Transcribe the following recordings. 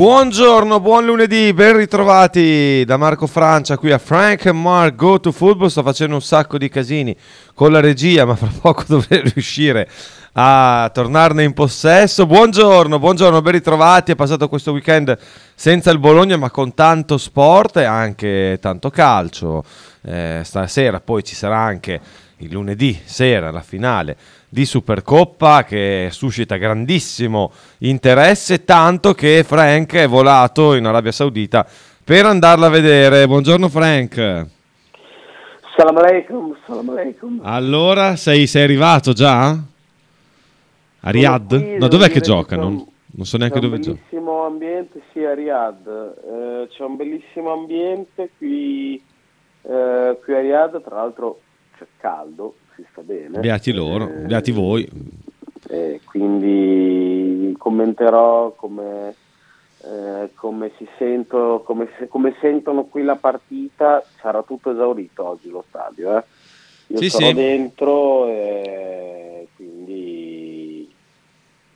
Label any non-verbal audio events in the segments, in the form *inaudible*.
Buongiorno, buon lunedì, ben ritrovati da Marco Francia qui a Frank Mark Go to Football. Sto facendo un sacco di casini con la regia, ma fra poco *laughs* dovrei riuscire a tornarne in possesso. Buongiorno, buongiorno, ben ritrovati. È passato questo weekend senza il Bologna, ma con tanto sport e anche tanto calcio. Eh, stasera poi ci sarà anche il lunedì sera la finale di Supercoppa che suscita grandissimo interesse, tanto che Frank è volato in Arabia Saudita per andarla a vedere. Buongiorno Frank. Salam alaikum, salam alaikum. Allora, sei, sei arrivato già? A Riyadh? No, dov'è che dire gioca? c'è un- Non, non so neanche c'è un dove gioca. bellissimo ambiente, sì, a Riyadh. Eh, c'è un bellissimo ambiente qui, eh, qui a Riyadh, tra l'altro c'è caldo, si sta bene. Beati loro, Eh, beati voi. eh, quindi commenterò come, eh, come si sento, come, come sentono qui la partita. Sarà tutto esaurito oggi lo stadio. Eh. Io Sì, sarò sì. dentro e quindi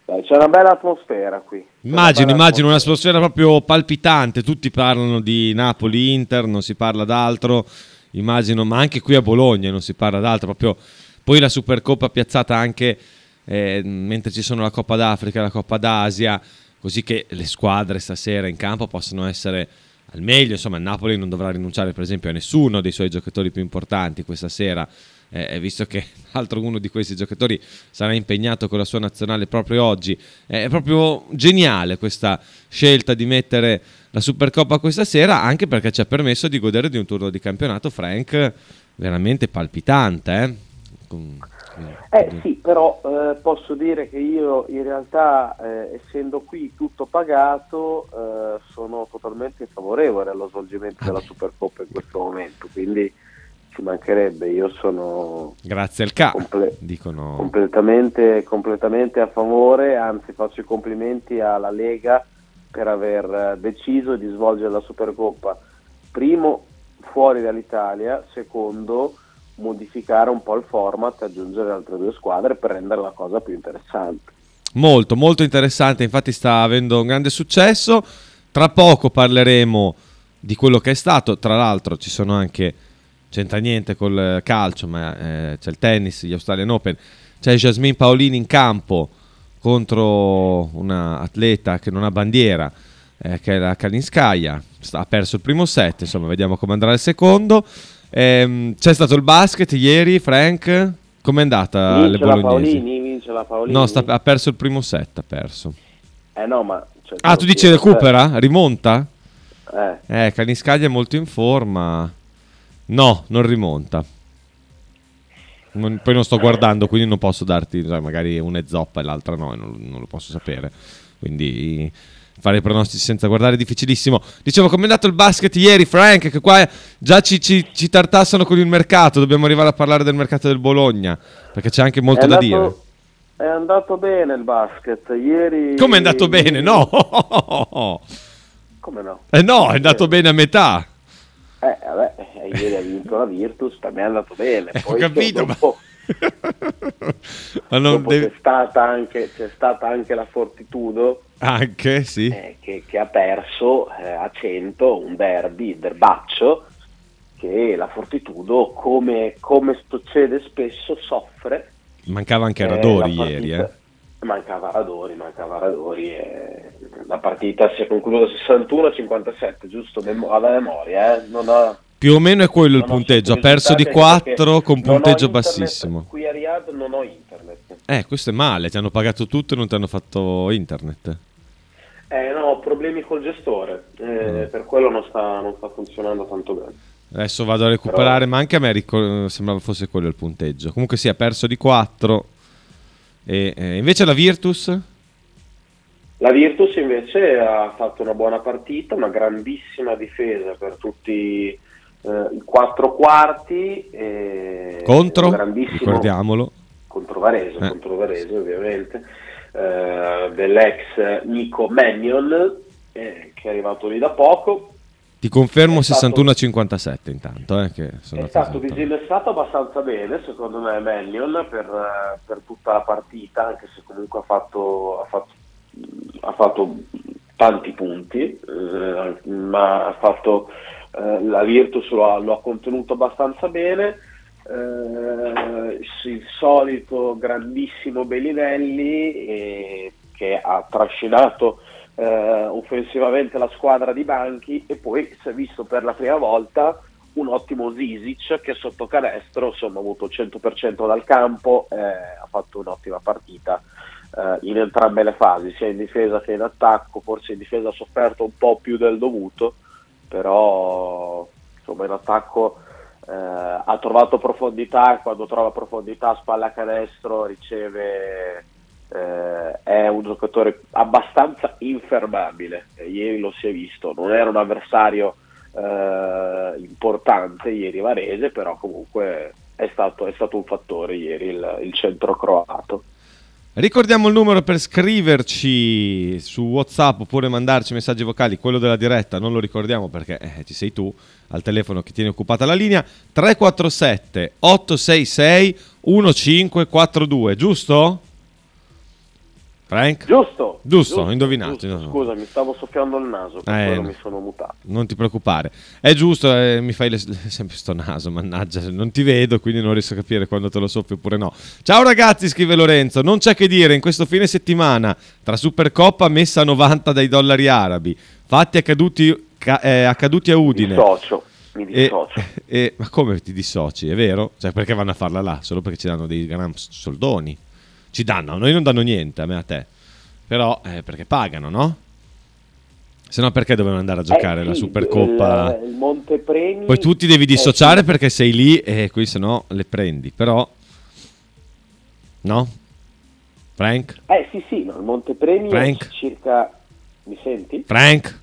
dai, c'è una bella atmosfera qui. C'è una Immagino, bella immagino atmosfera. un'atmosfera proprio palpitante. Tutti parlano di Napoli-Inter, non si parla d'altro. Immagino, ma anche qui a Bologna non si parla d'altro. Proprio poi la Supercoppa piazzata anche eh, mentre ci sono la Coppa d'Africa e la Coppa d'Asia, così che le squadre stasera in campo possono essere al meglio. Insomma, il Napoli non dovrà rinunciare, per esempio, a nessuno dei suoi giocatori più importanti questa sera. eh, visto che *laughs* altro uno di questi giocatori sarà impegnato con la sua nazionale proprio oggi. È proprio geniale questa scelta di mettere la Supercoppa questa sera, anche perché ci ha permesso di godere di un turno di campionato, Frank, veramente palpitante. Eh? Con- Eh sì, però eh, posso dire che io in realtà, eh, essendo qui tutto pagato, eh, sono totalmente favorevole allo svolgimento Ah della Supercoppa in questo momento, quindi ci mancherebbe, io sono Grazie al K, Comple- dicono. completamente, completamente a favore, anzi faccio i complimenti alla Lega per aver eh, deciso di svolgere la Supercoppa, primo fuori dall'Italia, secondo modificare un po' il format, aggiungere altre due squadre per rendere la cosa più interessante. Molto, molto interessante, infatti sta avendo un grande successo. Tra poco parleremo di quello che è stato, tra l'altro ci sono anche, c'entra niente col calcio, ma eh, c'è il tennis, gli Australian Open, c'è Jasmine Paolini in campo contro una atleta che non ha bandiera, eh, che è la Kalinskaya, ha perso il primo set, insomma vediamo come andrà il secondo. Ehm, c'è stato il basket ieri, Frank, com'è andata vince la bolognesi? Paolini, vince la Paolini. No, sta- ha perso il primo set, ha perso. Eh no, ma... cioè, Ah, tu dici eh, recupera? Rimonta? Eh, Eh, Caniskaglia è molto in forma. No, non rimonta. Non- poi non sto guardando, quindi non posso darti, magari una è zoppa e l'altra no, non, non lo posso sapere. Quindi fare i pronostici senza guardare è difficilissimo. Dicevo, com'è andato il basket ieri, Frank? Che qua già ci, ci- ci tartassano con il mercato. Dobbiamo arrivare a parlare del mercato del Bologna, perché c'è anche molto è da andato- dire. È andato bene il basket. Ieri... Come è andato bene? No! Come no? Eh no, è andato bene a metà. Eh, vabbè, eh, ieri ha vinto la Virtus, per me è andato bene. Eh, ho Poi capito, dopo, ma *laughs* non dopo devi- c'è, stata anche, c'è stata anche la Fortitudo Anche, sì. eh, che, che ha perso eh, a 100 un derby, derbaccio, che la Fortitudo, come, come succede spesso, soffre. Mancava anche Eh, Radori la ieri, partita- eh. Mancava Radori, mancava Radori e la partita si è conclusa 61-57, giusto Memo- alla memoria, eh? non ho, Più o meno è quello il non ho punteggio. Ha perso di risultati perché 4 con punteggio bassissimo. Qui a Riyadh non ho internet. Eh, questo è male. Ti hanno pagato tutto e non ti hanno fatto internet. Eh, no, ho problemi col gestore, eh, Mm. per quello non sta, non sta funzionando tanto bene. Adesso vado a recuperare, Però... ma anche a me ricor- sembrava fosse quello il punteggio. Comunque si sì, è perso di 4. E, eh, invece la Virtus? La Virtus invece ha fatto una buona partita, una grandissima difesa per tutti eh, i quattro quarti. contro? Ricordiamolo. Contro Varese, eh. contro Varese ovviamente. Eh, dell'ex Nico Mannion eh, che è arrivato lì da poco ti confermo 61 a 57 intanto. Eh, che sono è stato disinestato abbastanza bene, secondo me, Mannion per, per, tutta la partita, anche se comunque ha fatto, ha fatto, ha fatto tanti punti, eh, ma ha fatto, eh, la Virtus lo ha, lo ha, contenuto abbastanza bene. Eh, il solito grandissimo Bellinelli che ha trascinato eh, offensivamente la squadra di Banchi e poi si è visto per la prima volta un ottimo Zisic che sotto canestro insomma, ha avuto il 100% dal campo, eh, ha fatto un'ottima partita eh, in entrambe le fasi, sia in difesa che in attacco, forse in difesa ha sofferto un po' più del dovuto, però insomma, in attacco eh, ha trovato profondità e quando trova profondità spalla canestro riceve eh, è un giocatore abbastanza infermabile, eh, ieri lo si è visto, non era un avversario eh, importante ieri Varese, però comunque è stato, è stato un fattore ieri il, il centro croato. Ricordiamo il numero per scriverci su WhatsApp oppure mandarci messaggi vocali, quello della diretta non lo ricordiamo perché eh, ci sei tu al telefono che tiene occupata la linea 347 866 1542, giusto? Frank? Giusto. Giusto, giusto indovinato. Giusto. Scusa, mi stavo soffiando il naso, eh, mi sono mutato. Non ti preoccupare. È giusto, eh, mi fai le, sempre sto naso, mannaggia, non ti vedo, quindi non riesco a capire quando te lo soffio oppure no. Ciao ragazzi, scrive Lorenzo, non c'è che dire, in questo fine settimana, tra Supercoppa messa a 90 dai dollari arabi, fatti accaduti, ca- eh, accaduti a Udine. Mi dissocio. Mi dissocio. E, *laughs* e, ma come ti dissoci? È vero? Cioè, perché vanno a farla là? Solo perché ci danno dei gran soldoni ci danno, a noi non danno niente, a me a te. Però eh, perché pagano, no? Se no perché dovevano andare a giocare eh, sì, la Supercoppa? Il, il Montepremi... Poi tu ti devi dissociare eh, perché sei lì e qui se no le prendi, però... No? Frank? Eh sì sì, no, il Montepremi Frank? è circa... Mi senti? Frank?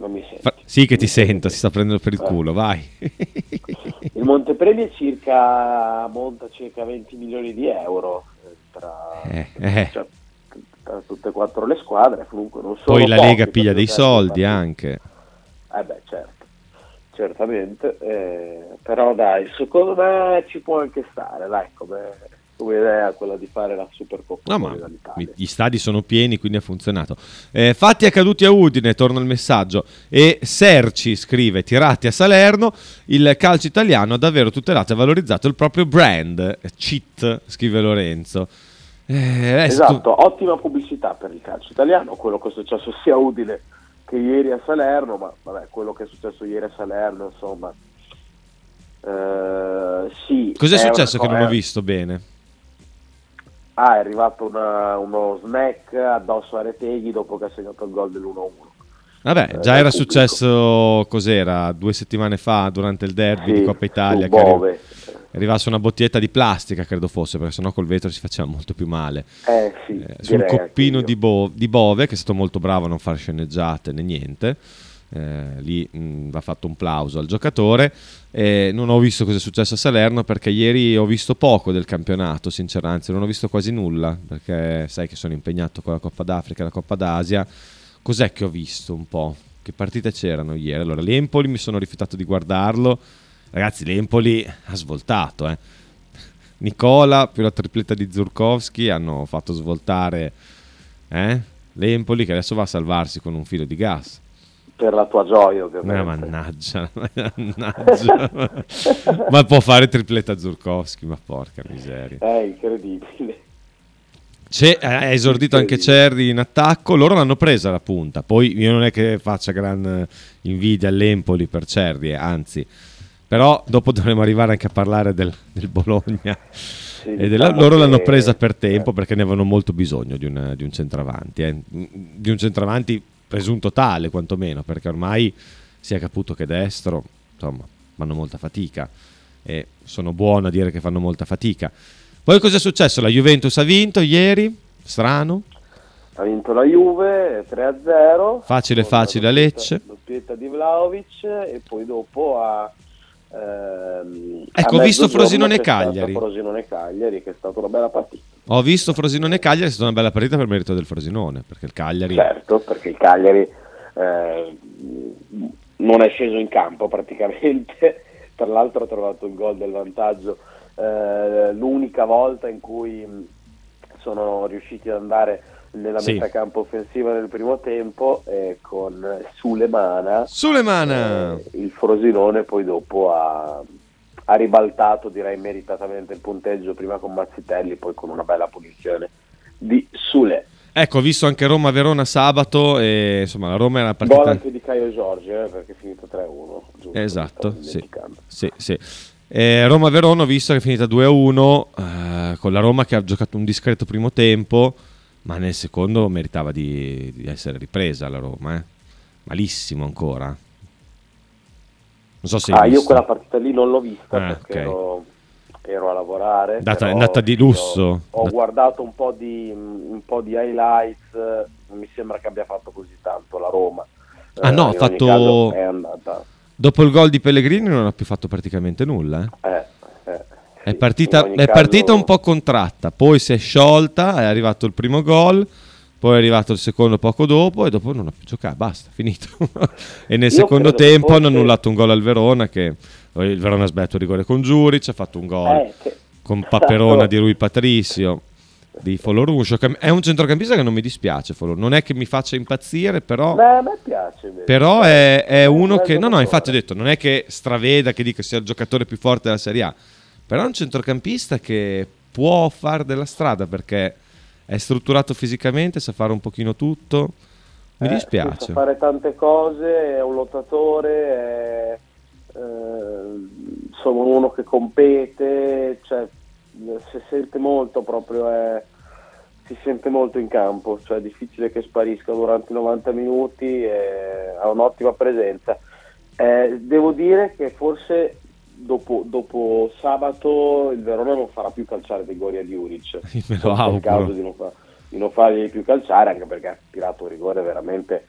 Non mi senti. Fa... Sì che ti sento, si sta prendendo per il eh. culo, vai. *laughs* il Montepremi circa... monta circa 20 milioni di euro tra, eh, eh. Cioè, tra, tutte e quattro le squadre. Comunque non Poi la Lega piglia dei soldi anche. Eh beh, certo, certamente. Eh, però dai, secondo me ci può anche stare, dai, come come idea quella di fare la Supercoppa no, ma gli stadi sono pieni quindi ha funzionato. Eh, fatti accaduti a Udine torna il messaggio. E Serci scrive tirati a Salerno il calcio italiano ha davvero tutelato e valorizzato il proprio brand. Cheat scrive Lorenzo. Eh, esatto tu... ottima pubblicità per il calcio italiano quello che è successo sia a Udine che ieri a Salerno ma vabbè quello che è successo ieri a Salerno insomma Uh, sì, Cos'è successo che non ho visto bene? Ah, è arrivato una, uno smack addosso a Reteghi dopo che ha segnato il gol dell'1-1. Vabbè, eh, già era successo, cos'era, due settimane fa durante il derby sì, di Coppa Italia che arri- arrivasse una bottiglietta di plastica, credo fosse, perché sennò col vetro si faceva molto più male. Eh, sì, eh, sul coppino di, Bo- di Bove, che è stato molto bravo a non fare sceneggiate né niente eh, lì mh, va fatto un plauso al giocatore. Eh, non ho visto cosa è successo a Salerno perché ieri ho visto poco del campionato, sinceramente, non ho visto quasi nulla perché sai che sono impegnato con la Coppa d'Africa e la Coppa d'Asia. Cos'è che ho visto un po'? Che partite c'erano ieri? Allora, l'Empoli mi sono rifiutato di guardarlo. Ragazzi, l'Empoli ha svoltato, eh. Nicola più la tripletta di Zurkowski hanno fatto svoltare eh? l'Empoli che adesso va a salvarsi con un filo di gas per la tua gioia ovviamente. Eh, mannaggia, *laughs* mannaggia. ma può fare tripletta Zurkowski, ma porca miseria. È incredibile. C'è, è esordito anche Cerri in attacco, loro l'hanno presa la punta, poi io non è che faccia gran invidia all'Empoli per Cerri, anzi, però dopo dovremo arrivare anche a parlare del, del Bologna. Sì, e della, diciamo loro che... l'hanno presa per tempo perché ne avevano molto bisogno di un, di un centravanti, eh. di un centravanti presunto tale quantomeno, perché ormai si è capito che destro, insomma, fanno molta fatica e sono buono a dire che fanno molta fatica. Poi cosa è successo? La Juventus ha vinto ieri, strano. Ha vinto la Juve 3-0. Facile facile a Lecce. Doppietta di Vlaovic e poi dopo ha... Ehm, ecco, ho visto Frosinone Cagliari. Frosinone Cagliari, che è stata una bella partita. Ho visto Frosinone Cagliari, è stata una bella partita per merito del Frosinone, perché il Cagliari... Certo, perché il Cagliari eh, non è sceso in campo praticamente, *laughs* tra l'altro ha trovato il gol del vantaggio eh, l'unica volta in cui sono riusciti ad andare nella Sì. metà campo offensiva nel primo tempo eh, con Sulemana Sulemana! eh, il Frosinone poi dopo ha, ha ribaltato direi meritatamente il punteggio prima con Mazzitelli poi con una bella punizione di Sule Ecco, ho visto anche Roma-Verona sabato e insomma la Roma era una gol partita... anche di Caio Giorgi eh, perché è finito 3-1 giusto? Esatto, sì. Sì, sì. Eh, Roma-Verona ho visto che è finita 2-1 eh, con la Roma che ha giocato un discreto primo tempo, ma nel secondo meritava di, di essere ripresa la Roma. eh. Malissimo ancora. Non so se Ah, io quella partita lì non l'ho vista Ah, perché ok. ero, ero a lavorare. Data- è andata di lusso. Ho, ho Dat- guardato un po, di, un po' di highlights, non mi sembra che abbia fatto così tanto la Roma. Ah, Eh, no, ha fatto- caso. Dopo il gol di Pellegrini non ha più fatto praticamente nulla. eh. eh, eh, È partita, è caso- partita un po' contratta, poi si è sciolta, è arrivato il primo gol, poi è arrivato il secondo poco dopo e dopo non ha più giocato, basta, *laughs* finito. e nel Io secondo tempo hanno annullato un gol al Verona che il Verona ha sbagliato il rigore con Giuric, ha fatto un gol Eh, che- con Paperona di Rui Patricio di Foloruscio, è un centrocampista che non mi dispiace, Folor- non è che mi faccia impazzire, però... Beh, a me piace. invece. Però è, è Eh, uno che, no, no, infatti ho detto, non è che straveda, che dica sia il giocatore più forte della Serie A, però è un centrocampista che può fare della strada perché è strutturato fisicamente, sa fare un pochino tutto. Mi Eh, dispiace. Sa fare tante cose, è un lottatore, è eh, insomma uno che compete, cioè, si sente molto proprio, è- si sente molto in campo, cioè è difficile che sparisca durante i 90 minuti, e ha un'ottima presenza. Eh, devo dire che forse dopo, dopo sabato il Verona non farà più calciare De Goria di Uric. *laughs* Me lo è il auguro. caso di non, fa- di non fargli più calciare, anche perché ha tirato un rigore veramente...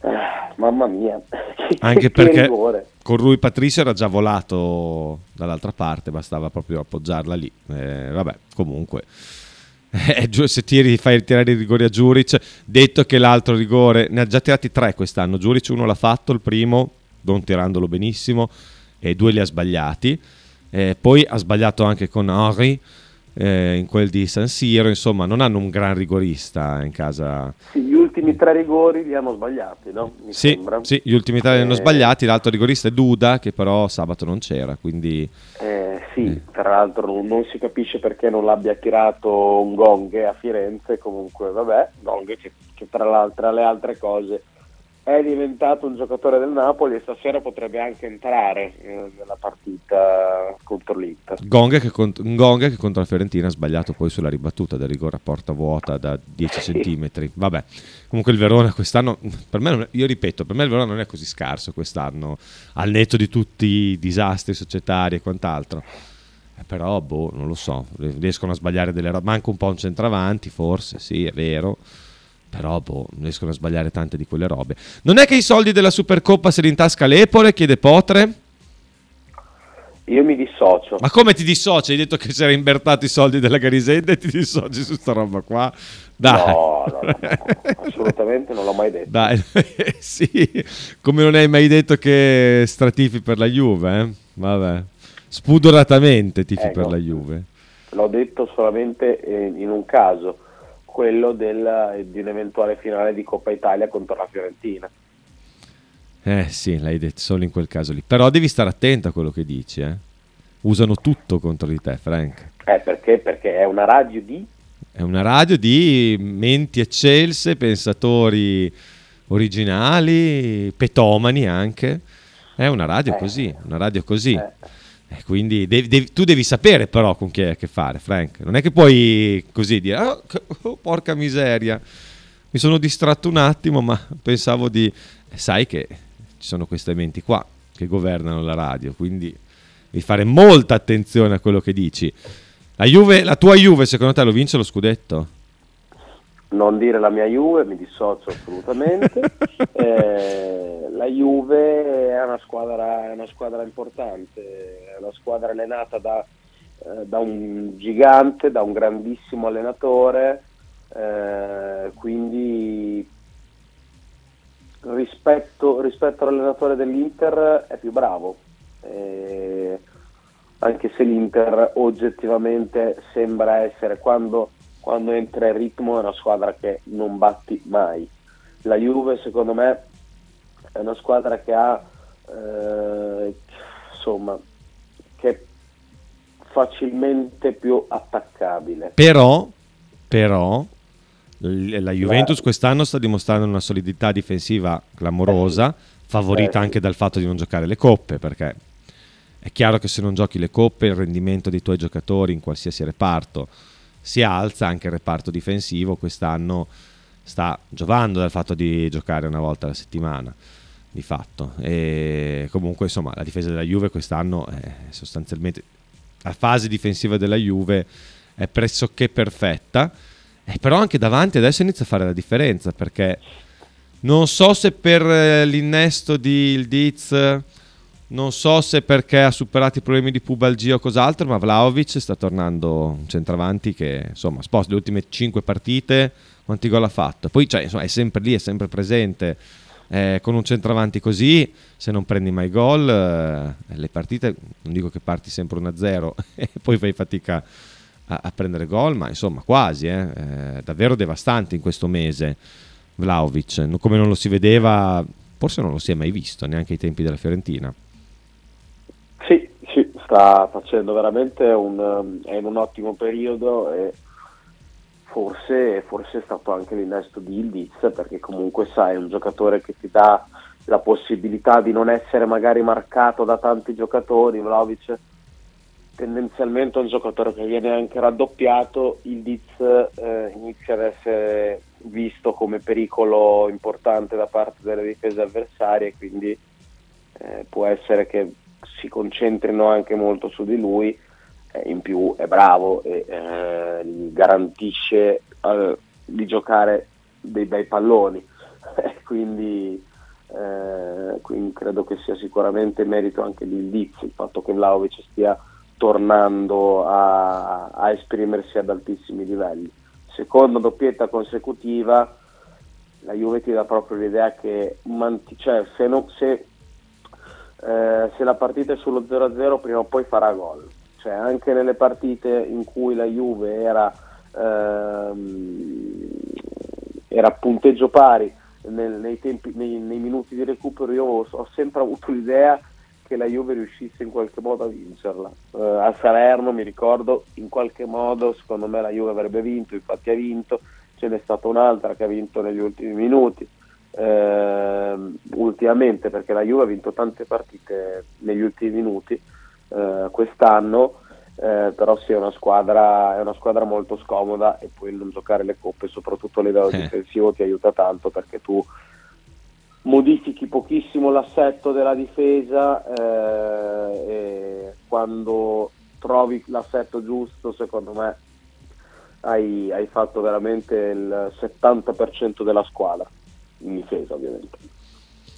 Eh, mamma mia, *laughs* Anche che perché rigore. con Rui Patricio era già volato dall'altra parte, bastava proprio appoggiarla lì. Eh, vabbè, comunque. *laughs* Eh, se tiri, fai tirare i rigori a Giuric, detto che l'altro rigore ne ha già tirati tre quest'anno. Giuric uno l'ha fatto, il primo, non tirandolo benissimo, e due li ha sbagliati. Eh, poi ha sbagliato anche con Henry eh, in quel di San Siro. Insomma, non hanno un gran rigorista in casa. Sì, gli ultimi tre rigori li hanno sbagliati, no? Mi Sì, sembra. sì, gli ultimi tre li hanno Eh, sbagliati. L'altro rigorista è Duda, che però sabato non c'era. Quindi eh, sì, tra l'altro non, si capisce perché non l'abbia tirato un gong a Firenze, comunque vabbè, gong che, che tra, l'altro, tra le altre cose è diventato un giocatore del Napoli e stasera potrebbe anche entrare eh, nella partita contro l'Inter. Gong che, cont- Gong che contro la Fiorentina ha sbagliato poi sulla ribattuta del rigore a porta vuota da 10 *laughs* Sì. centimetri. Vabbè, comunque il Verona quest'anno, per me, è- io ripeto, per me il Verona non è così scarso quest'anno, al netto di tutti i disastri societari e quant'altro. Eh, però, boh, non lo so, riescono a sbagliare delle robe, manca un po' un centravanti, forse, sì, è vero. Però, boh, riescono a sbagliare tante di quelle robe. Non è che i soldi della Supercoppa se li intasca l'Epore, chiede Potre? Io mi dissocio. Ma come ti dissoci? Hai detto che si era imbertato i soldi della Garisenda e ti dissoci su sta roba qua? Dai. No, no, no, no, assolutamente non l'ho mai detto. Dai, *laughs* sì, come non hai mai detto che stratifi per la Juve, eh? Vabbè. Spudoratamente tifi Ecco. per la Juve. L'ho detto solamente eh, in un caso, quello del- di un'eventuale finale di Coppa Italia contro la Fiorentina. Eh sì, l'hai detto solo in quel caso lì. Però devi stare attento a quello che dici, eh? Usano tutto contro di te, Frank. Eh, perché? Perché è una radio di... È una radio di menti eccelse, pensatori originali, petomani anche. È una radio Eh. così, una radio così. eh, Eh, quindi devi- devi- tu devi sapere però con chi hai a che fare, Frank. Non è che puoi così dire, "Ah, c- oh, porca miseria, mi sono distratto un attimo, ma pensavo di... eh, sai che ci sono queste menti qua, che governano la radio, quindi devi fare molta attenzione a quello che dici. La, Juve, la tua Juve secondo te lo vince lo scudetto? Non dire la mia Juve, mi dissocio assolutamente. *laughs* eh, la Juve è una, squadra, è una squadra importante, è una squadra allenata da, eh, da un gigante, da un grandissimo allenatore, eh, quindi rispetto, rispetto, all'allenatore dell'Inter è più bravo, eh, anche se l'Inter oggettivamente sembra essere quando, quando entra in ritmo è una squadra che non batti mai. La Juve secondo me è una squadra che ha eh, insomma che è facilmente più attaccabile. Però, però la Juventus quest'anno sta dimostrando una solidità difensiva clamorosa, favorita anche dal fatto di non giocare le coppe, perché è chiaro che se non giochi le coppe il rendimento dei tuoi giocatori in qualsiasi reparto si alza, anche il reparto difensivo quest'anno sta giovando dal fatto di giocare una volta alla settimana di fatto. E comunque insomma la difesa della Juve quest'anno è sostanzialmente la fase difensiva della Juve è pressoché perfetta eh, però anche davanti adesso inizia a fare la differenza perché non so se per eh, l'innesto di Ildiz, non so se perché ha superato i problemi di pubalgia o cos'altro, ma Vlaovic sta tornando un centravanti che insomma sposta le ultime 5 partite, quanti gol ha fatto? Poi cioè, insomma, è sempre lì, è sempre presente. Eh, con un centravanti così, se non prendi mai gol, eh, le partite, non dico che parti sempre 1-0 *laughs* e poi fai fatica a, a prendere gol, ma insomma quasi, eh, eh, davvero devastante in questo mese Vlaovic, come non lo si vedeva, forse non lo si è mai visto neanche ai tempi della Fiorentina. Sì, sì, sta facendo veramente un, è in un ottimo periodo e forse, forse è stato anche l'innesto di Ildiz perché comunque sai, è un giocatore che ti dà la possibilità di non essere magari marcato da tanti giocatori, Vlaovic tendenzialmente un giocatore che viene anche raddoppiato, il Diz eh, inizia ad essere visto come pericolo importante da parte delle difese avversarie, quindi eh, può essere che si concentrino anche molto su di lui, eh, in più è bravo e eh, gli garantisce eh, di giocare dei bei palloni, *laughs* quindi, eh, quindi, credo che sia sicuramente merito anche di Diz il fatto che Vlaovic stia tornando a, a, esprimersi ad altissimi livelli. Seconda doppietta consecutiva, la Juve ti dà proprio l'idea che manti- cioè, se, no, se, eh, se, la partita è sullo 0-0 prima o poi farà gol. Cioè, anche nelle partite in cui la Juve era, ehm, era punteggio pari nel, nei, tempi, nei, nei, minuti di recupero, io ho, ho sempre avuto l'idea che la Juve riuscisse in qualche modo a vincerla. Uh, a Salerno mi ricordo, in qualche modo secondo me la Juve avrebbe vinto, infatti ha vinto, ce n'è stata un'altra che ha vinto negli ultimi minuti. Uh, ultimamente perché la Juve ha vinto tante partite negli ultimi minuti uh, quest'anno eh, però sì è una, squadra, è una squadra molto scomoda e poi non giocare le coppe soprattutto a livello eh. difensivo ti aiuta tanto perché tu modifichi pochissimo l'assetto della difesa eh, e quando trovi l'assetto giusto secondo me hai, hai, fatto veramente il 70% della squadra in difesa ovviamente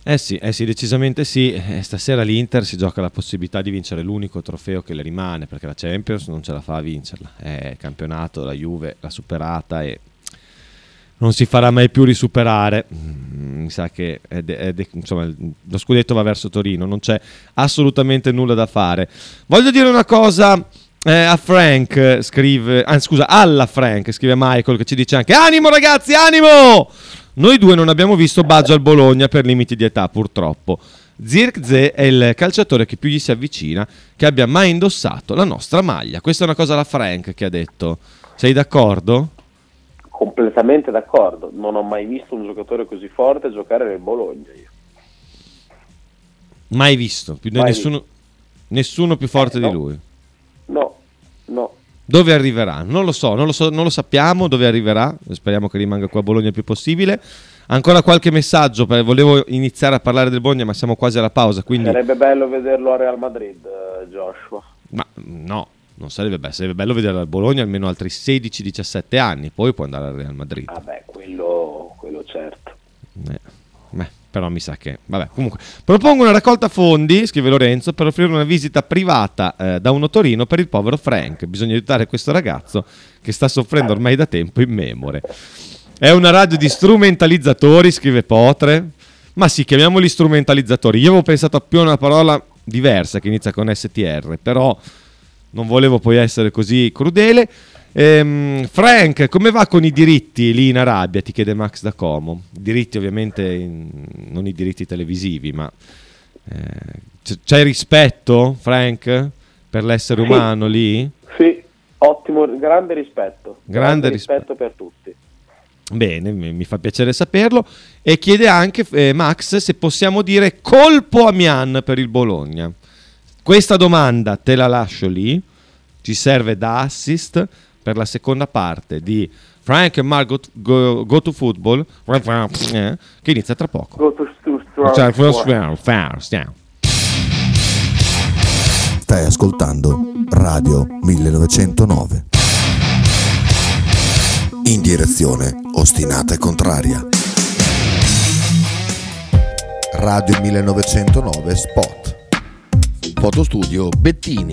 eh sì, eh sì, decisamente sì. Eh, stasera l'Inter si gioca la possibilità di vincere l'unico trofeo che le rimane, perché la Champions non ce la fa a vincerla. È il campionato, la Juve l'ha superata e non si farà mai più risuperare. Mm, mi sa che è de- è de- insomma, lo scudetto va verso Torino, non c'è assolutamente nulla da fare. Voglio dire una cosa eh, a Frank, scrive, ah, scusa, alla Frank, scrive Michael che ci dice anche animo ragazzi, animo! Noi due non abbiamo visto Baggio al Bologna per limiti di età, purtroppo. Zirkze è il calciatore che più gli si avvicina che abbia mai indossato la nostra maglia. Questa è una cosa alla Frank che ha detto. Sei d'accordo? completamente d'accordo, non ho mai visto un giocatore così forte giocare nel Bologna. Io. Mai visto, più mai nessuno, visto. nessuno, più forte eh, no. di lui. No, no. Dove arriverà? Non lo so, non lo, so, non lo sappiamo dove arriverà, speriamo che rimanga qua a Bologna il più possibile. Ancora qualche messaggio, volevo iniziare a parlare del Bologna ma siamo quasi alla pausa. Quindi... Sarebbe bello vederlo a Real Madrid, Joshua. Ma no, non sarebbe bello, sarebbe bello vedere al Bologna almeno altri 16-17 anni, poi può andare al Real Madrid. Vabbè, quello, quello certo. Eh, però mi sa che... Vabbè, comunque. Propongo una raccolta fondi, scrive Lorenzo, per offrire una visita privata eh, da uno Torino per il povero Frank. Bisogna aiutare questo ragazzo che sta soffrendo ormai da tempo in memore. È una radio di strumentalizzatori, scrive Potre. Ma sì, chiamiamoli strumentalizzatori. Io avevo pensato più a una parola diversa che inizia con STR, però non volevo poi essere così crudele. Ehm, Frank, come va con i diritti lì in Arabia? Ti chiede Max da Como. Diritti ovviamente, in, non i diritti televisivi, ma eh, c'è rispetto, Frank, per l'essere sì. umano lì? Sì, ottimo, grande rispetto. Grande, grande rispetto, per tutti. Bene, mi fa piacere saperlo. E chiede anche eh, Max se possiamo dire colpo a Mian per il Bologna. Questa domanda te la lascio lì, ci serve da assist per la seconda parte di Frank e Margot Go, go to Football, eh, che inizia tra poco. Go to, to, Stai ascoltando Radio 1909. In direzione ostinata e contraria. Radio 1909 Spot. Fotostudio Bettini,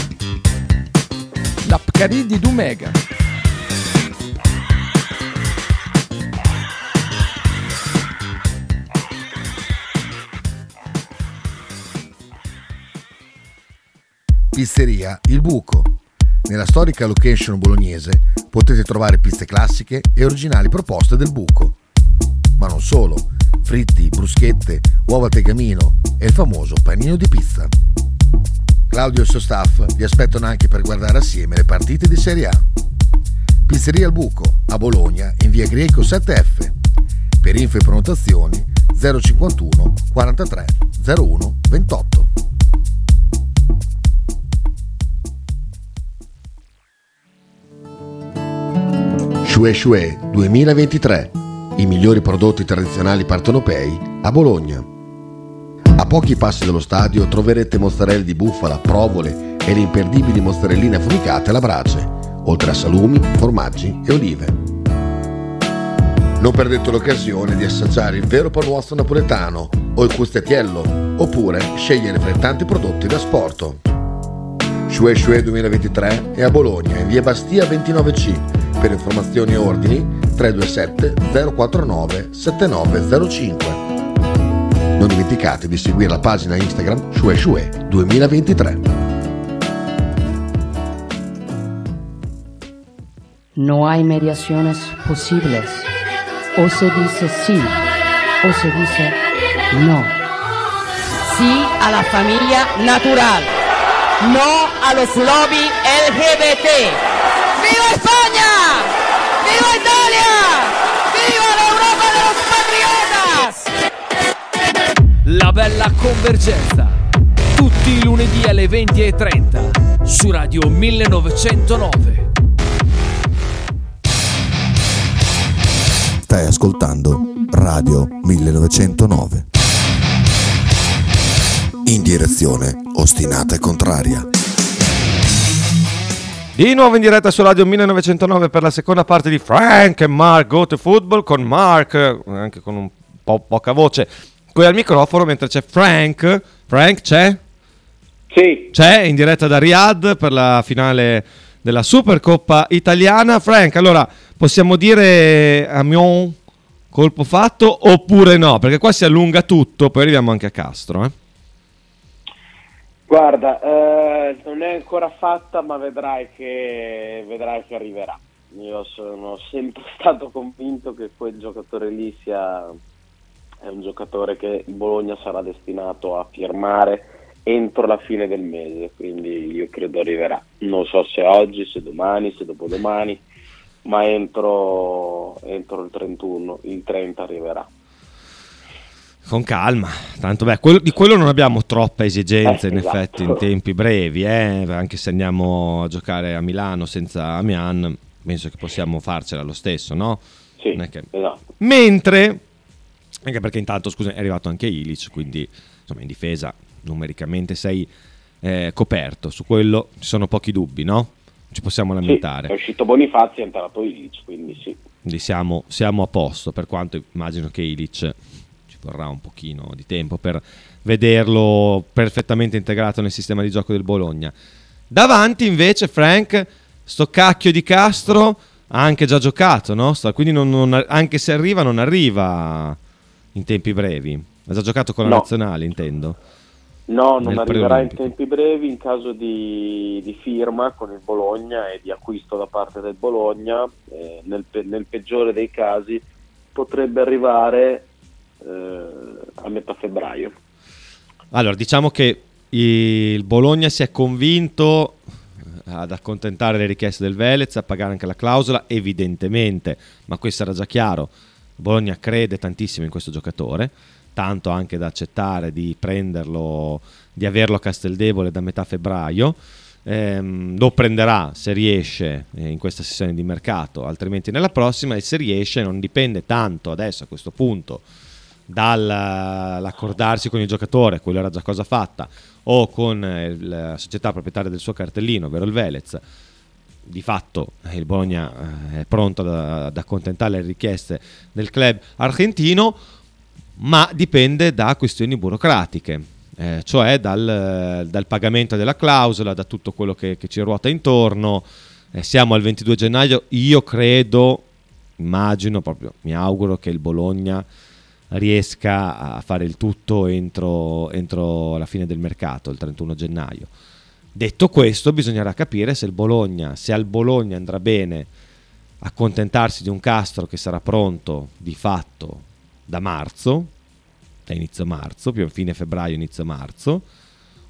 Pcaridi di Dumegar. Pizzeria Il Buco. Nella storica location bolognese potete trovare pizze classiche e originali proposte del buco. Ma non solo, fritti, bruschette, uova tegamino e il famoso panino di pizza. Claudio e il suo staff vi aspettano anche per guardare assieme le partite di Serie A. Pizzeria Il Buco, a Bologna, in via Greco 7F. Per info e prenotazioni 051 43 01 28. Shue Shue 2023. I migliori prodotti tradizionali partenopei a Bologna. A pochi passi dallo stadio troverete mozzarella di bufala, provole e le imperdibili mozzarelline affumicate alla brace, oltre a salumi, formaggi e olive. Non perdete l'occasione di assaggiare il vero panuozzo napoletano o il custettiello, oppure scegliere fra i tanti prodotti da sport. Shue Shue 2023 è a Bologna, in via Bastia 29C. Per informazioni e ordini 327 049 7905. Non dimenticatevi di seguire la pagina Instagram Shue Shue 2023. No hay mediaciones posibles. O se dice sí o se dice no. Sí a la familia natural. No a los lobby LGBT. ¡Viva España! ¡Viva Italia! La bella convergenza. Tutti i lunedì alle 20.30 su Radio 1909. Stai ascoltando Radio 1909. In direzione ostinata e contraria. Di nuovo in diretta su Radio 1909 per la seconda parte di Frank e Mark Go to Football con Mark, eh, anche con un po' poca voce, qui al microfono mentre c'è Frank. Frank c'è? Sì, C'è in diretta da Riyadh per la finale della Supercoppa italiana. Frank, allora possiamo dire Amiens colpo fatto oppure no? Perché qua si allunga tutto, poi arriviamo anche a Castro. Eh? guarda, eh, non è ancora fatta, ma vedrai che, vedrai che arriverà. Io sono sempre *laughs* stato convinto che quel giocatore lì sia è un giocatore che Bologna sarà destinato a firmare entro la fine del mese, quindi io credo arriverà. Non so se oggi, se domani, se dopodomani, ma entro, entro il 31, il 30 arriverà. Con calma, tanto beh, quello- di quello non abbiamo troppe esigenze Eh, in esatto. effetti in tempi brevi, eh, anche se andiamo a giocare a Milano senza Amian, penso che possiamo farcela lo stesso, no? Sì, che- esatto. Mentre, anche perché intanto scusa, è arrivato anche Ilic, quindi insomma in difesa numericamente sei eh, coperto, su quello ci sono pochi dubbi, no? Ci possiamo Sì, lamentare. è uscito Bonifazzi e è entrato Ilic, quindi sì. Quindi siamo, siamo a posto, per quanto immagino che Ilic ci vorrà un pochino di tempo per vederlo perfettamente integrato nel sistema di gioco del Bologna. Davanti invece Frank, sto cacchio di Castro ha anche già giocato, no? Quindi non- non- anche se arriva non arriva in tempi brevi. Ha già giocato con la No. nazionale, intendo. No, non arriverà in tempi brevi in caso di, di firma con il Bologna e di acquisto da parte del Bologna. eh, nel, pe- nel peggiore dei casi potrebbe arrivare eh, a metà febbraio. Allora, diciamo che il Bologna si è convinto eh, ad accontentare le richieste del Velez, a pagare anche la clausola, evidentemente, ma questo era già chiaro. Bologna crede tantissimo in questo giocatore, tanto anche da accettare di prenderlo, di averlo a Casteldebole da metà febbraio. Ehm, lo prenderà se riesce eh, in questa sessione di mercato, altrimenti nella prossima, e se riesce non dipende tanto adesso a questo punto dall'accordarsi con il giocatore, quello era già cosa fatta, o con eh, la società proprietaria del suo cartellino, ovvero il Velez. Di fatto eh, il Bologna eh, è pronto ad, accontentare le richieste del club argentino, ma dipende da questioni burocratiche, eh, cioè dal, dal pagamento della clausola, da tutto quello che, che ci ruota intorno. Eh, siamo al 22 gennaio, io credo, immagino, proprio mi auguro che il Bologna riesca a fare il tutto entro, entro la fine del mercato, il 31 gennaio. Detto questo, bisognerà capire se Bologna, se al Bologna andrà bene accontentarsi di un Castro che sarà pronto di fatto da marzo, da inizio marzo, più a fine febbraio, inizio marzo,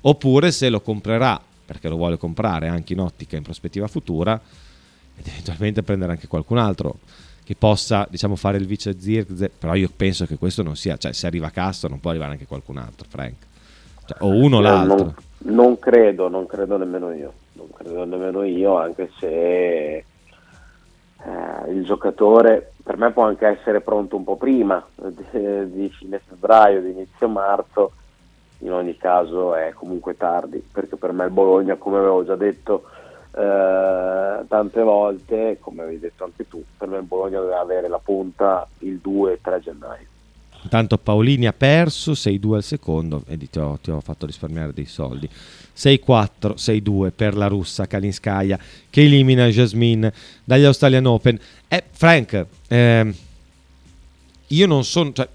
oppure se lo comprerà perché lo vuole comprare anche in ottica in prospettiva futura ed eventualmente prendere anche qualcun altro che possa diciamo fare il vice Zirkze però io penso che questo non sia cioè se arriva Castro non può arrivare anche qualcun altro Frank Cioè, o uno o l'altro Non, non credo, non credo nemmeno io, non credo nemmeno io, anche se eh, il giocatore per me può anche essere pronto un po' prima di, *laughs* di fine febbraio, di inizio marzo, in ogni caso è comunque tardi, perché per me il Bologna, come avevo già detto eh, tante volte, come avevi detto anche tu, per me il Bologna doveva avere la punta il 2 3 gennaio. Intanto Paolini ha perso 6-2 al secondo e ti ho, ti ho fatto risparmiare dei soldi. 6-4, 6-2 per la russa Kalinskaya che elimina Jasmine dagli Australian Open. Eh, Frank, ehm, io non sono... Cioè,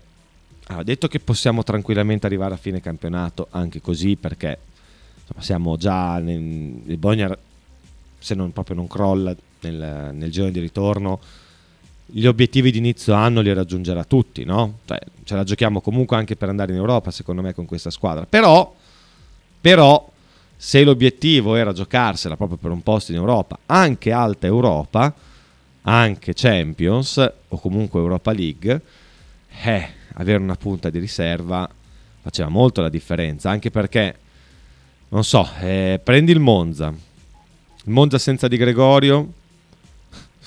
ha detto che possiamo tranquillamente arrivare a fine campionato anche così perché insomma, siamo già nel, il Bologna se non proprio non crolla nel, nel giro di ritorno gli obiettivi di inizio anno li raggiungerà tutti, no? Cioè, ce la giochiamo comunque anche per andare in Europa, secondo me, con questa squadra. Però, però, se l'obiettivo era giocarsela proprio per un posto in Europa, anche alta Europa, anche Champions o comunque Europa League, eh, avere una punta di riserva faceva molto la differenza, anche perché, non so, eh, prendi il Monza, il Monza senza Di Gregorio,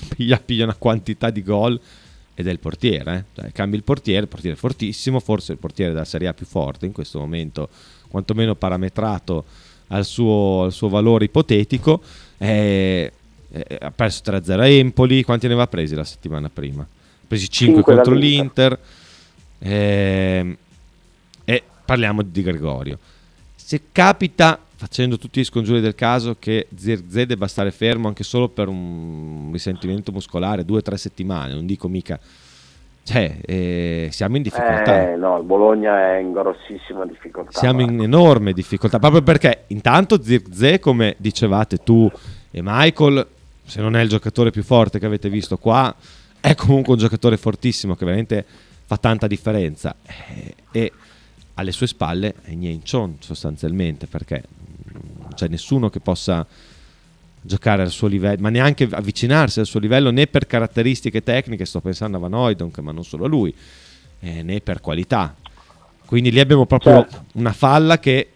piglia, piglia una quantità di gol ed è il portiere. Eh? Cioè, cambi il portiere, il portiere è fortissimo, forse il portiere della Serie A più forte in questo momento, quantomeno parametrato al suo, al suo valore ipotetico. Eh, eh, ha perso 3-0 a Empoli, quanti ne aveva presi la settimana prima? Ha presi 5, 5 contro l'Inter. Eh, e parliamo di Gregorio. Se capita facendo tutti gli scongiuri del caso che Zirze debba stare fermo anche solo per un risentimento muscolare, due o tre settimane, non dico mica... Cioè, eh, siamo in difficoltà. Eh, no, il Bologna è in grossissima difficoltà. Siamo in enorme difficoltà, proprio perché intanto Zirze, come dicevate tu e Michael, se non è il giocatore più forte che avete visto qua, è comunque un giocatore fortissimo che veramente fa tanta differenza. Eh, e alle sue spalle è Nienchon sostanzialmente, perché c'è nessuno che possa giocare al suo livello, ma neanche avvicinarsi al suo livello né per caratteristiche tecniche, sto pensando a Van Oydonk, ma non solo a lui, eh, né per qualità. Quindi lì abbiamo proprio certo. una falla che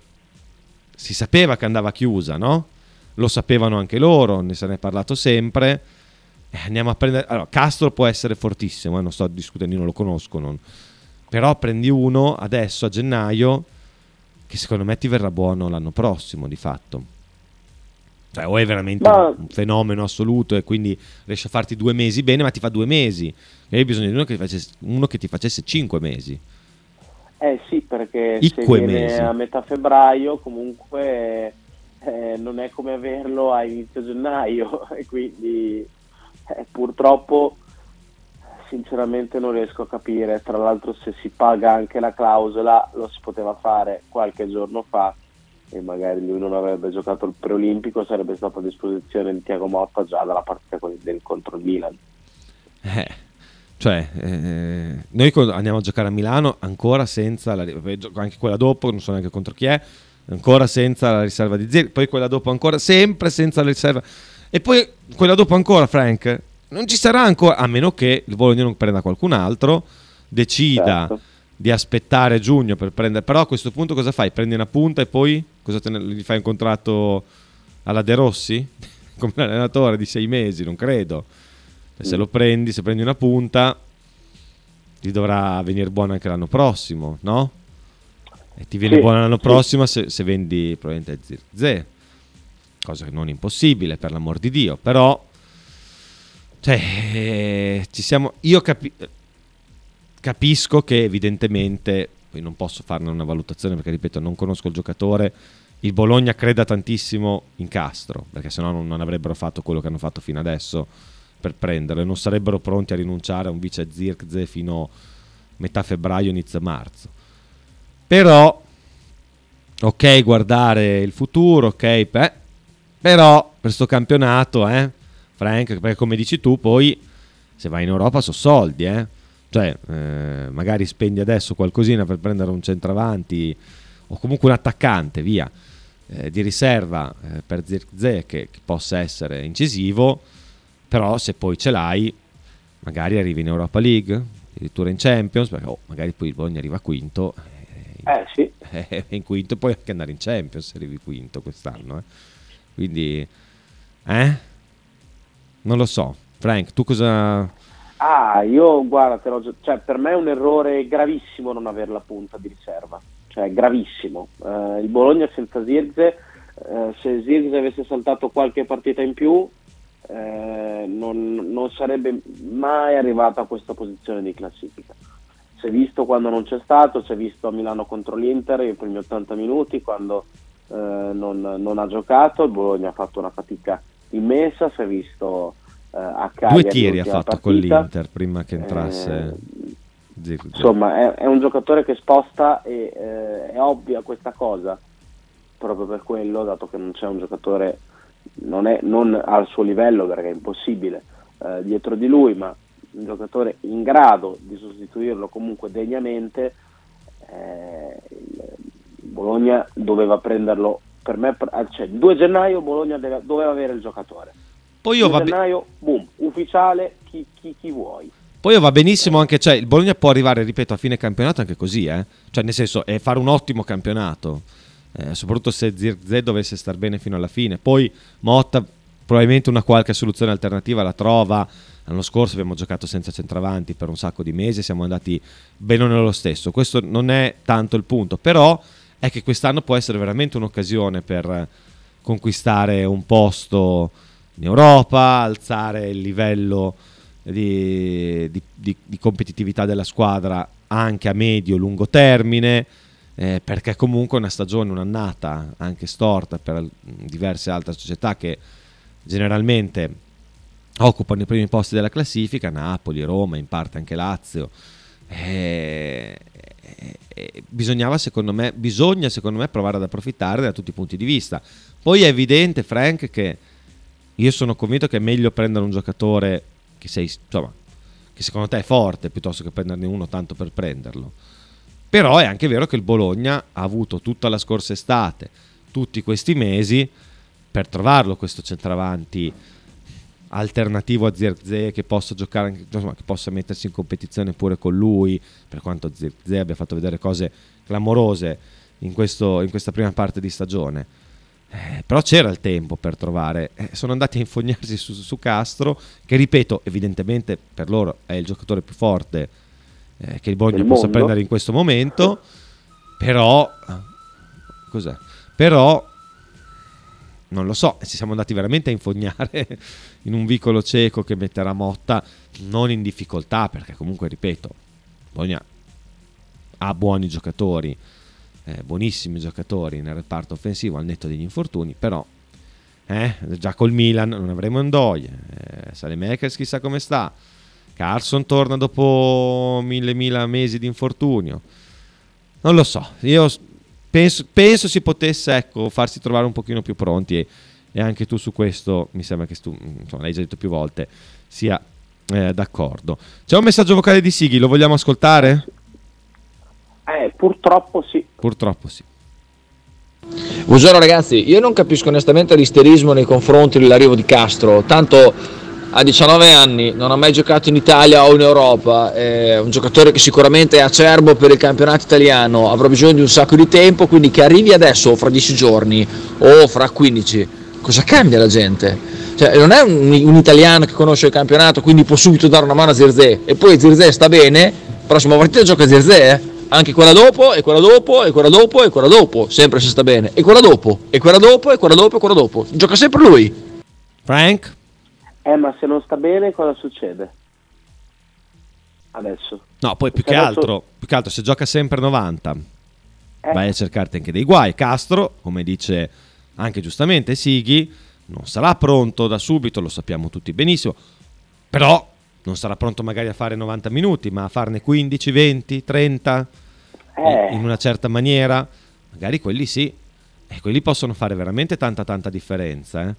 si sapeva che andava chiusa, no? Lo sapevano anche loro, ne se ne è parlato sempre. Eh, andiamo a prendere... Allora, Castro può essere fortissimo, eh, non sto discutendo, io non lo conosco, non... però prendi uno adesso a gennaio che secondo me ti verrà buono l'anno prossimo di fatto. Cioè, o è veramente ma... un fenomeno assoluto e quindi riesce a farti due mesi bene, ma ti fa due mesi. E hai bisogno di uno che, facesse, uno che ti facesse cinque mesi. Eh sì, perché Icque se mesi. a metà febbraio comunque eh, non è come averlo a inizio gennaio *laughs* e quindi eh, purtroppo sinceramente non riesco a capire. Tra l'altro, se si paga anche la clausola, lo si poteva fare qualche giorno fa e magari lui non avrebbe giocato il preolimpico, sarebbe stato a disposizione di Tiago Motta già dalla partita del, contro il Milan. Eh, cioè, eh, noi andiamo a giocare a Milano ancora senza la, anche quella dopo, non so neanche contro chi è, ancora senza la riserva di Zirk, poi quella dopo ancora sempre senza la riserva. E poi quella dopo ancora, Frank, non ci sarà ancora, a meno che il Bologna non prenda qualcun altro, decida certo. di aspettare giugno per prendere, però a questo punto cosa fai? Prendi una punta e poi cosa te ne, gli fai un contratto alla De Rossi? *laughs* Come allenatore di sei mesi, non credo. Se mm. lo prendi, se prendi una punta, ti dovrà venire buono anche l'anno prossimo, no? E ti viene sì, buono l'anno sì. prossimo se, se, vendi probabilmente Zirze, cosa non impossibile per l'amor di Dio, però cioè, eh, ci siamo. Io capi- capisco che evidentemente, poi non posso farne una valutazione perché ripeto, non conosco il giocatore. Il Bologna creda tantissimo in Castro, perché sennò non, non avrebbero fatto quello che hanno fatto fino adesso per prenderlo e non sarebbero pronti a rinunciare a un vice Zirkze fino a metà febbraio, inizio marzo. Però, ok, guardare il futuro, ok, beh, però per questo campionato, eh, Frank, perché come dici tu, poi se vai in Europa sono soldi, eh? Cioè, eh, magari spendi adesso qualcosina per prendere un centravanti o comunque un attaccante, via, eh, di riserva eh, per Zirkze che, che possa essere incisivo, però se poi ce l'hai, magari arrivi in Europa League, addirittura in Champions, perché oh, magari poi il Bologna arriva quinto. Eh, eh sì. *laughs* Eh, in quinto puoi anche andare in Champions se arrivi quinto quest'anno. Eh. Quindi, eh? Non lo so. Frank, tu cosa... Ah, io guarda, cioè, per me è un errore gravissimo non avere la punta di riserva, cioè gravissimo. Uh, il Bologna senza Zirze eh, se Zirze avesse saltato qualche partita in più eh, non, non, sarebbe mai arrivato a questa posizione di classifica. Si è visto quando non c'è stato, si è visto a Milano contro l'Inter i primi 80 minuti quando eh, non, non, ha giocato, il Bologna ha fatto una fatica immensa, si è visto eh, a Cagliari. Due tiri ha fatto partita. con l'Inter prima che entrasse. Eh, insomma, è, è, un giocatore che sposta e eh, è ovvia questa cosa, proprio per quello, dato che non c'è un giocatore, non, è, non al suo livello perché è impossibile eh, dietro di lui, ma un giocatore in grado di sostituirlo comunque degnamente. Eh, Bologna doveva prenderlo per me, cioè, il 2 gennaio Bologna deve, doveva avere il giocatore. Poi io 2 va gennaio, boom, ufficiale, chi, chi, chi vuoi. Poi va benissimo anche, cioè, il Bologna può arrivare, ripeto, a fine campionato anche così, eh? Cioè, nel senso, è fare un ottimo campionato, eh, soprattutto se Zirze dovesse star bene fino alla fine. Poi Motta probabilmente una qualche soluzione alternativa la trova. L'anno scorso abbiamo giocato senza centravanti per un sacco di mesi, siamo andati bene nello stesso. Questo non è tanto il punto, però è che quest'anno può essere veramente un'occasione per conquistare un posto in Europa, alzare il livello di, di, di, di competitività della squadra anche a medio-lungo termine, eh, perché comunque è una stagione, un'annata anche storta per diverse altre società che generalmente occupano i primi posti della classifica, Napoli, Roma, in parte anche Lazio. Eh, bisognava secondo me, bisogna secondo me provare ad approfittare da tutti i punti di vista. Poi è evidente, Frank, che io sono convinto che è meglio prendere un giocatore che, sei, insomma, che secondo te è forte piuttosto che prenderne uno tanto per prenderlo. Però è anche vero che il Bologna ha avuto tutta la scorsa estate, tutti questi mesi per trovarlo questo centravanti alternativo a Zirze che possa giocare insomma, che possa mettersi in competizione pure con lui per quanto Zirze abbia fatto vedere cose clamorose in, questo, in questa prima parte di stagione. Eh, però c'era il tempo per trovare eh, sono andati a infognarsi su, su, Castro che ripeto evidentemente per loro è il giocatore più forte eh, che il Bologna possa prendere in questo momento però cos'è? Però non lo so, ci siamo andati veramente a infognare in un vicolo cieco che metterà Motta non in difficoltà, perché comunque, ripeto, Bologna ha buoni giocatori, eh, buonissimi giocatori nel reparto offensivo al netto degli infortuni, però eh, già col Milan non avremo Ndoye, eh, Salemakers chissà come sta, Carlson torna dopo mille mila mesi di infortunio, non lo so, io penso, penso si potesse ecco, farsi trovare un pochino più pronti e, e, anche tu su questo mi sembra che tu, insomma, l'hai già detto più volte, sia eh, d'accordo. C'è un messaggio vocale di Sighi, lo vogliamo ascoltare? Eh, purtroppo sì. Purtroppo sì. Buongiorno ragazzi, io non capisco onestamente l'isterismo nei confronti dell'arrivo di Castro, tanto ha 19 anni, non ha mai giocato in Italia o in Europa, è un giocatore che sicuramente è acerbo per il campionato italiano, avrà bisogno di un sacco di tempo, quindi che arrivi adesso o fra 10 giorni o fra 15, cosa cambia la gente? Cioè, non è un, un, italiano che conosce il campionato, quindi può subito dare una mano a Zirze e poi Zirze sta bene, prossima partita gioca Zirze, eh? anche quella dopo, e quella dopo, e quella dopo, e quella dopo, sempre se sta bene, e quella dopo, e quella dopo, e quella dopo, e quella dopo, gioca sempre lui. Frank? Eh, ma se non sta bene cosa succede? Adesso. No, poi più che, adesso... altro, più che altro, se gioca sempre 90, eh. vai a cercarti anche dei guai. Castro, come dice anche giustamente Sighi, non sarà pronto da subito, lo sappiamo tutti benissimo, però non sarà pronto magari a fare 90 minuti, ma a farne 15, 20, 30 eh. in una certa maniera, magari quelli sì, e quelli possono fare veramente tanta tanta differenza. Eh,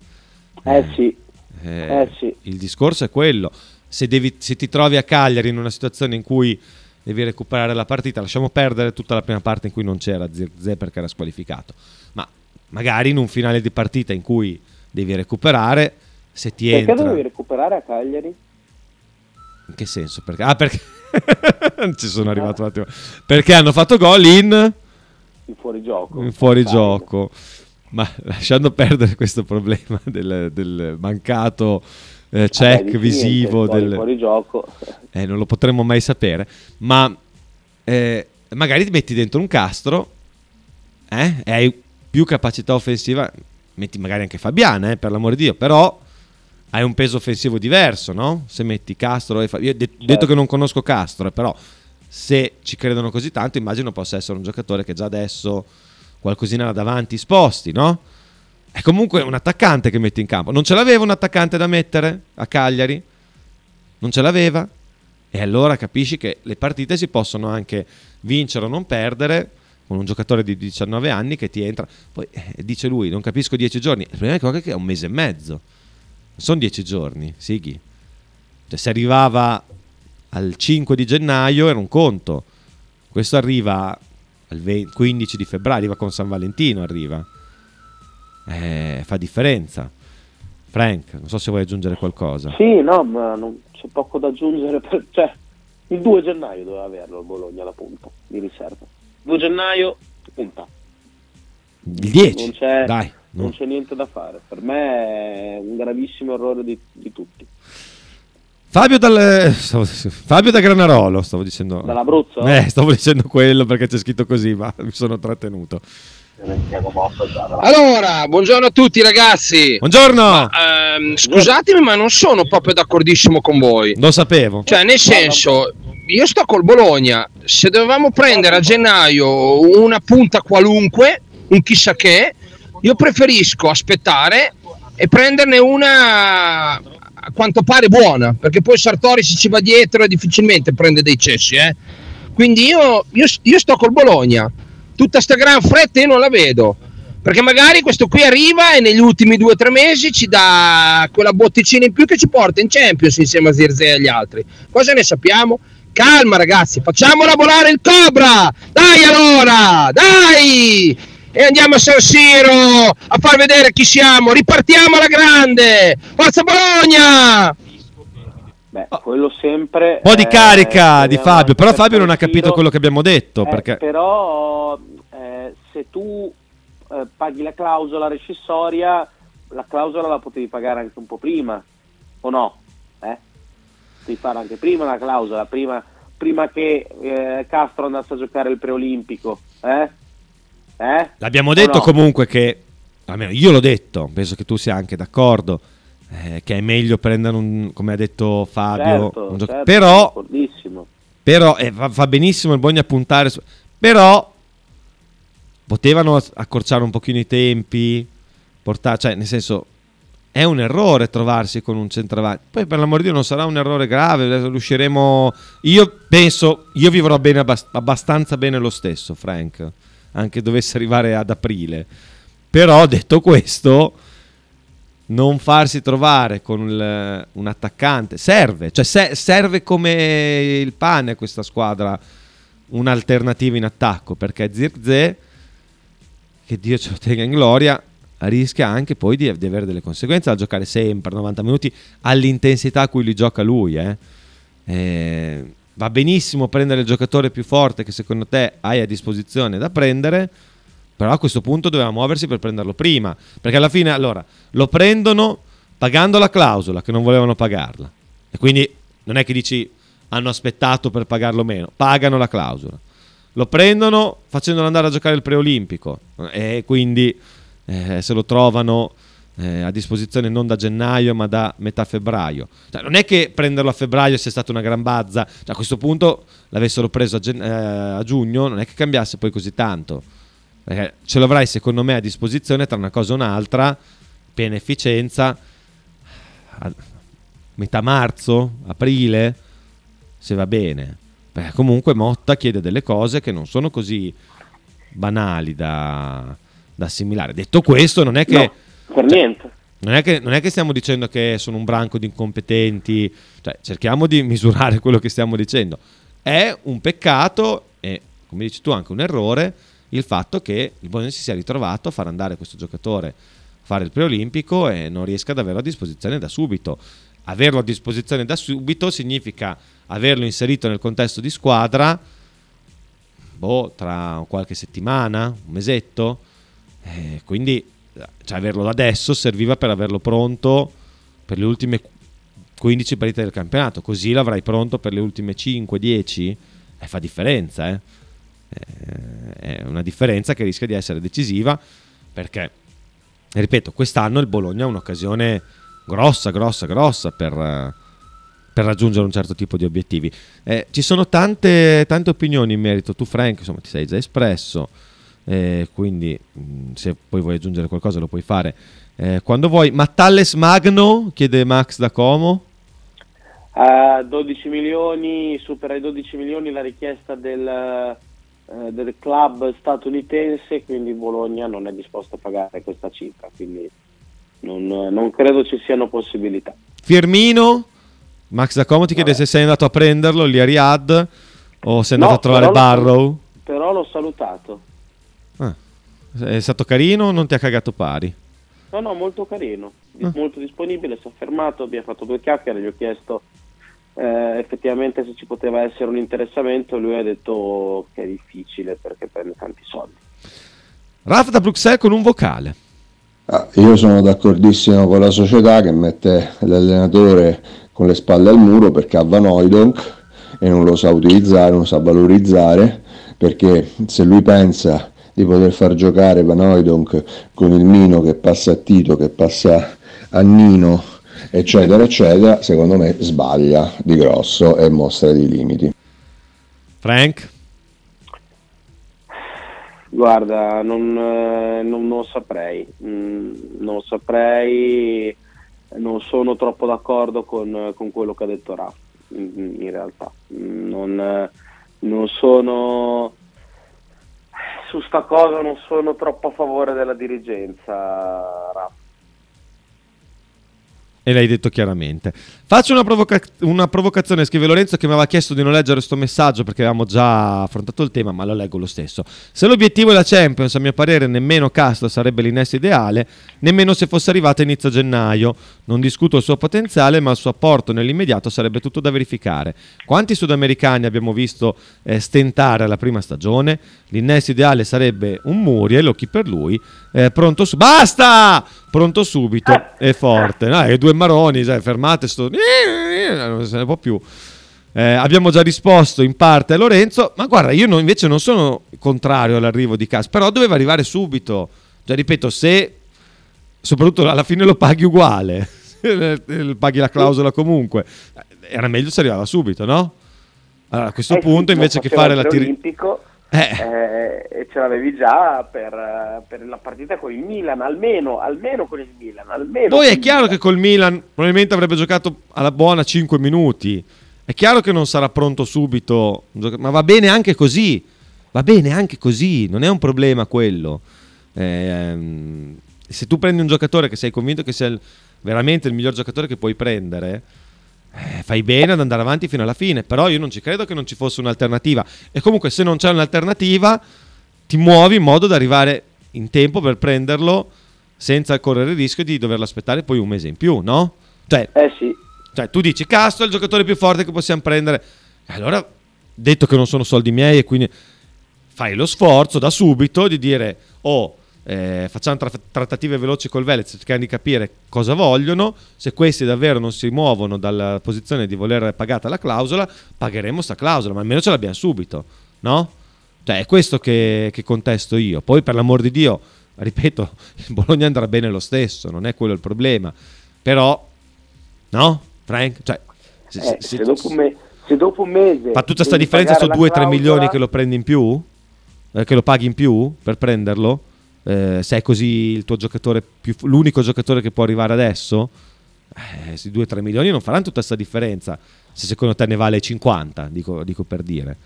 eh, eh sì, eh, eh sì. Il discorso è quello. Se, devi, se, ti trovi a Cagliari in una situazione in cui devi recuperare la partita, lasciamo perdere tutta la prima parte in cui non c'era Zirze perché era squalificato. Ma magari in un finale di partita in cui devi recuperare, se ti perché entra... Perché devi recuperare a Cagliari? In che senso? Perché... Ah, perché... *laughs* ci sono arrivato un attimo. Perché hanno fatto gol in... In fuorigioco. In fuorigioco ma lasciando perdere questo problema del, del mancato eh, check Vabbè, visivo del fuorigioco eh, non lo potremmo mai sapere ma eh, magari ti metti dentro un castro eh, e hai più capacità offensiva, metti magari anche Fabiana, eh, per l'amore di Dio, però hai un peso offensivo diverso, no? Se metti Castro e Fabiana. De- Certo. detto che non conosco Castro, eh, però se ci credono così tanto, immagino possa essere un giocatore che già adesso qualcosina là davanti sposti, no? È comunque un attaccante che metti in campo. Non ce l'aveva un attaccante da mettere a Cagliari? Non ce l'aveva? E allora capisci che le partite si possono anche vincere o non perdere con un giocatore di 19 anni che ti entra. Poi eh, dice lui, non capisco 10 giorni. Il problema è che è un mese e mezzo. Sono 10 giorni, Sighi. Cioè, se arrivava al 5 di gennaio era un conto. Questo arriva 20 15 di febbraio, arriva con San Valentino, arriva. Eh, fa differenza. Frank, non so se vuoi aggiungere qualcosa. Sì, no, ma non c'è poco da aggiungere. Per, cioè, il 2 gennaio doveva averlo il Bologna la punta di riserva. 2 gennaio, punta. Il 10, Non c'è, dai. non no. c'è niente da fare. Per me è un gravissimo errore di, di tutti. Fabio, dal, stavo- Fabio da Granarolo, stavo dicendo. Dall'Abruzzo? Eh, stavo dicendo quello perché c'è scritto così, ma mi sono trattenuto. Allora, buongiorno a tutti ragazzi. Buongiorno. Ehm, scusatemi, ma non sono proprio d'accordissimo con voi. Lo sapevo. Cioè, nel senso, io sto col Bologna. Se dovevamo prendere a gennaio una punta qualunque, un chissà che, io preferisco aspettare e prenderne una a quanto pare buona, perché poi Sartori se ci va dietro e difficilmente prende dei cessi, eh. Quindi io, io, io sto col Bologna. Tutta sta gran fretta io non la vedo. Perché magari questo qui arriva e negli ultimi due o tre mesi ci dà quella botticina in più che ci porta in Champions insieme a Zirze e agli altri. Cosa ne sappiamo? Calma ragazzi, facciamola volare il Cobra! Dai allora! Dai! E andiamo a San Siro a far vedere chi siamo! Ripartiamo alla grande! Forza Bologna! Beh, quello sempre. Un po' di eh, carica di speriamo Fabio, però per Fabio non ha capito quello che abbiamo detto. Eh, perché... Però eh, se tu eh, paghi la clausola rescissoria, la clausola la potevi pagare anche un po' prima, o no? Eh? Devi fare anche prima la clausola, prima, prima che eh, Castro andasse a giocare il preolimpico. Eh? Eh? L'abbiamo detto no? comunque che, almeno io l'ho detto, penso che tu sia anche d'accordo, eh, che è meglio prendere un, come ha detto Fabio, Certo, un gioc- certo, però, però eh, fa, fa benissimo il Bologna puntare, su- però potevano accorciare un pochino i tempi, portare, cioè nel senso è un errore trovarsi con un centravanti. Poi per l'amor di Dio non sarà un errore grave, riusciremo io penso io vivrò bene abbast- abbastanza bene lo stesso, Frank, anche dovesse arrivare ad aprile. Però detto questo, non farsi trovare con il- un attaccante serve, cioè se- serve come il pane a questa squadra un'alternativa in attacco perché Zirze che Dio ce lo tenga in gloria rischia anche poi di, di avere delle conseguenze da giocare sempre 90 minuti all'intensità a cui li gioca lui eh. Eh, va benissimo prendere il giocatore più forte che secondo te hai a disposizione da prendere però a questo punto doveva muoversi per prenderlo prima perché alla fine allora lo prendono pagando la clausola che non volevano pagarla. E quindi non è che dici hanno aspettato per pagarlo meno pagano la clausola. Lo prendono facendolo andare a giocare il preolimpico e quindi eh, se lo trovano eh, a disposizione non da gennaio ma da metà febbraio. Cioè, non è che prenderlo a febbraio sia stata una gran bazza. Cioè, a questo punto l'avessero preso a, gen- eh, a giugno non è che cambiasse poi così tanto. Perché ce l'avrai secondo me a disposizione tra una cosa e un'altra piena efficienza. A metà marzo aprile se va bene. Perché comunque Motta chiede delle cose che non sono così banali da, da assimilare. Detto questo, non è che. No, per niente. Non è, che, non è che stiamo dicendo che sono un branco di incompetenti, cioè cerchiamo di *laughs* misurare quello che stiamo dicendo. È un peccato e, come dici tu, anche un errore il fatto che il Bologna si sia ritrovato a far andare questo giocatore a fare il preolimpico e non riesca ad averlo a disposizione da subito. Averlo a disposizione da subito significa averlo inserito nel contesto di squadra boh, tra qualche settimana, un mesetto. Eh, quindi cioè, averlo adesso serviva per averlo pronto per le ultime 15 partite del campionato, così l'avrai pronto per le ultime 5-10 e fa differenza. eh. Eh, è una differenza che rischia di essere decisiva perché, ripeto, quest'anno il Bologna ha un'occasione grossa, grossa, grossa per, eh, per raggiungere un certo tipo di obiettivi. Eh, ci sono tante, tante opinioni in merito, tu Frank insomma ti sei già espresso, eh, quindi mh, se poi vuoi aggiungere qualcosa lo puoi fare eh, quando vuoi. Ma Talles Magno, chiede Max da Como. Uh, 12 milioni, supera i 12 milioni la richiesta del, uh, del club statunitense, quindi Bologna non è disposto a pagare questa cifra, quindi non, non credo ci siano possibilità. Firmino, Max da Como ti chiede se sei andato a prenderlo lì a Riyadh o sei andato No, a trovare però Barrow. Però l'ho salutato. È stato carino o non ti ha cagato pari? No, no, molto carino, Ah. molto disponibile, si è fermato, abbiamo fatto due chiacchiere, gli ho chiesto eh, effettivamente se ci poteva essere un interessamento, lui ha detto che è difficile perché prende tanti soldi. Raf da Bruxelles con un vocale. Ah, io sono d'accordissimo con la società che mette l'allenatore con le spalle al muro perché ha Van Hooijdonk e non lo sa utilizzare, non sa valorizzare, perché se lui pensa di poter far giocare Van Hooijdonk con il Mino che passa a Tito, che passa a Nino, eccetera, eccetera, secondo me sbaglia di grosso e mostra dei limiti. Frank? Guarda, non, eh, non- non saprei, Mm, non saprei, non sono troppo d'accordo con, con quello che ha detto Raf, in, in realtà. Mm, Non, eh, non sono, su sta cosa non sono troppo a favore della dirigenza, Raf. E l'hai detto chiaramente. Faccio una, provoca- una provocazione, scrive Lorenzo che mi aveva chiesto di non leggere questo messaggio perché avevamo già affrontato il tema, ma lo leggo lo stesso. Se l'obiettivo è la Champions, a mio parere nemmeno Castro sarebbe l'innesto ideale, nemmeno se fosse arrivato a inizio gennaio. Non discuto il suo potenziale, ma il suo apporto nell'immediato sarebbe tutto da verificare. Quanti sudamericani abbiamo visto eh, stentare alla prima stagione? L'innesto ideale sarebbe un Muriel, occhi per lui, eh, pronto su... Basta! Pronto subito e forte. No, e due maroni, sai, fermate sto... Non se ne può più. Eh, abbiamo già risposto in parte a Lorenzo, ma guarda, io non- invece non sono contrario all'arrivo di Cas, però doveva arrivare subito. Già ripeto, se soprattutto alla fine lo paghi uguale, *laughs* paghi la clausola comunque, era meglio se arrivava subito, no? Allora, a questo Eh sì, punto lo invece che fare la tir- eh, e ce l'avevi già per, eh, per la partita con il Milan, almeno, almeno con il Milan. Almeno Poi è chiaro che col Milan probabilmente avrebbe giocato alla buona 5 minuti. È chiaro che non sarà pronto subito, ma va bene anche così. Va bene anche così, non è un problema quello. Ehm, se tu prendi un giocatore che sei convinto che sia il- veramente il miglior giocatore che puoi prendere, eh, fai bene ad andare avanti fino alla fine. Però io non ci credo che non ci fosse un'alternativa. E comunque, se non c'è un'alternativa, ti muovi in modo da arrivare in tempo per prenderlo senza correre il rischio di doverlo aspettare poi un mese in più, no? Cioè, Eh sì. cioè, tu dici Castro è il giocatore più forte che possiamo prendere. E allora, detto che non sono soldi miei e quindi fai lo sforzo da subito di dire oh eh, facciamo tra- trattative veloci col Velez cercando di capire cosa vogliono se questi davvero non si muovono dalla posizione di voler pagata la clausola pagheremo sta clausola ma almeno ce l'abbiamo subito no? cioè è questo che, che contesto io poi per l'amor di Dio ripeto il Bologna andrà bene lo stesso non è quello il problema però no Frank cioè, se- Eh, se- se, dopo me- se dopo un mese fa tutta sta devi differenza su pagare la 2-3 clausola- milioni che lo prendi in più? Eh, che lo paghi in più per prenderlo? Eh, se è così il tuo giocatore più, l'unico giocatore che può arrivare adesso? Eh, sì, 2-3 milioni non faranno tutta questa differenza. Se secondo te ne vale 50, dico, dico per dire.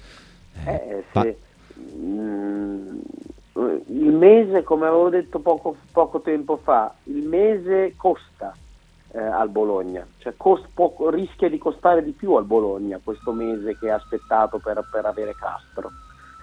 Eh, fa- se- mm, il mese, come avevo detto poco, poco tempo fa, il mese costa eh, al Bologna, cioè cost- poco- rischia di costare di più al Bologna questo mese che ha aspettato per, per avere Castro,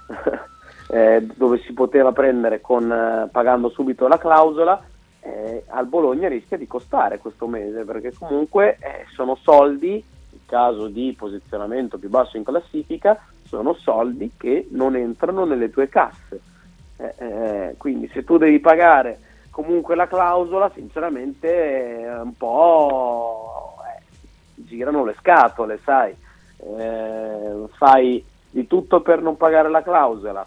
*laughs* Eh, dove si poteva prendere con, eh, pagando subito la clausola, eh, al Bologna rischia di costare questo mese perché comunque eh, sono soldi, in caso di posizionamento più basso in classifica, sono soldi che non entrano nelle tue casse. Eh, eh, quindi se tu devi pagare comunque la clausola, sinceramente eh, un po' girano le scatole, sai, fai di tutto per non pagare la clausola,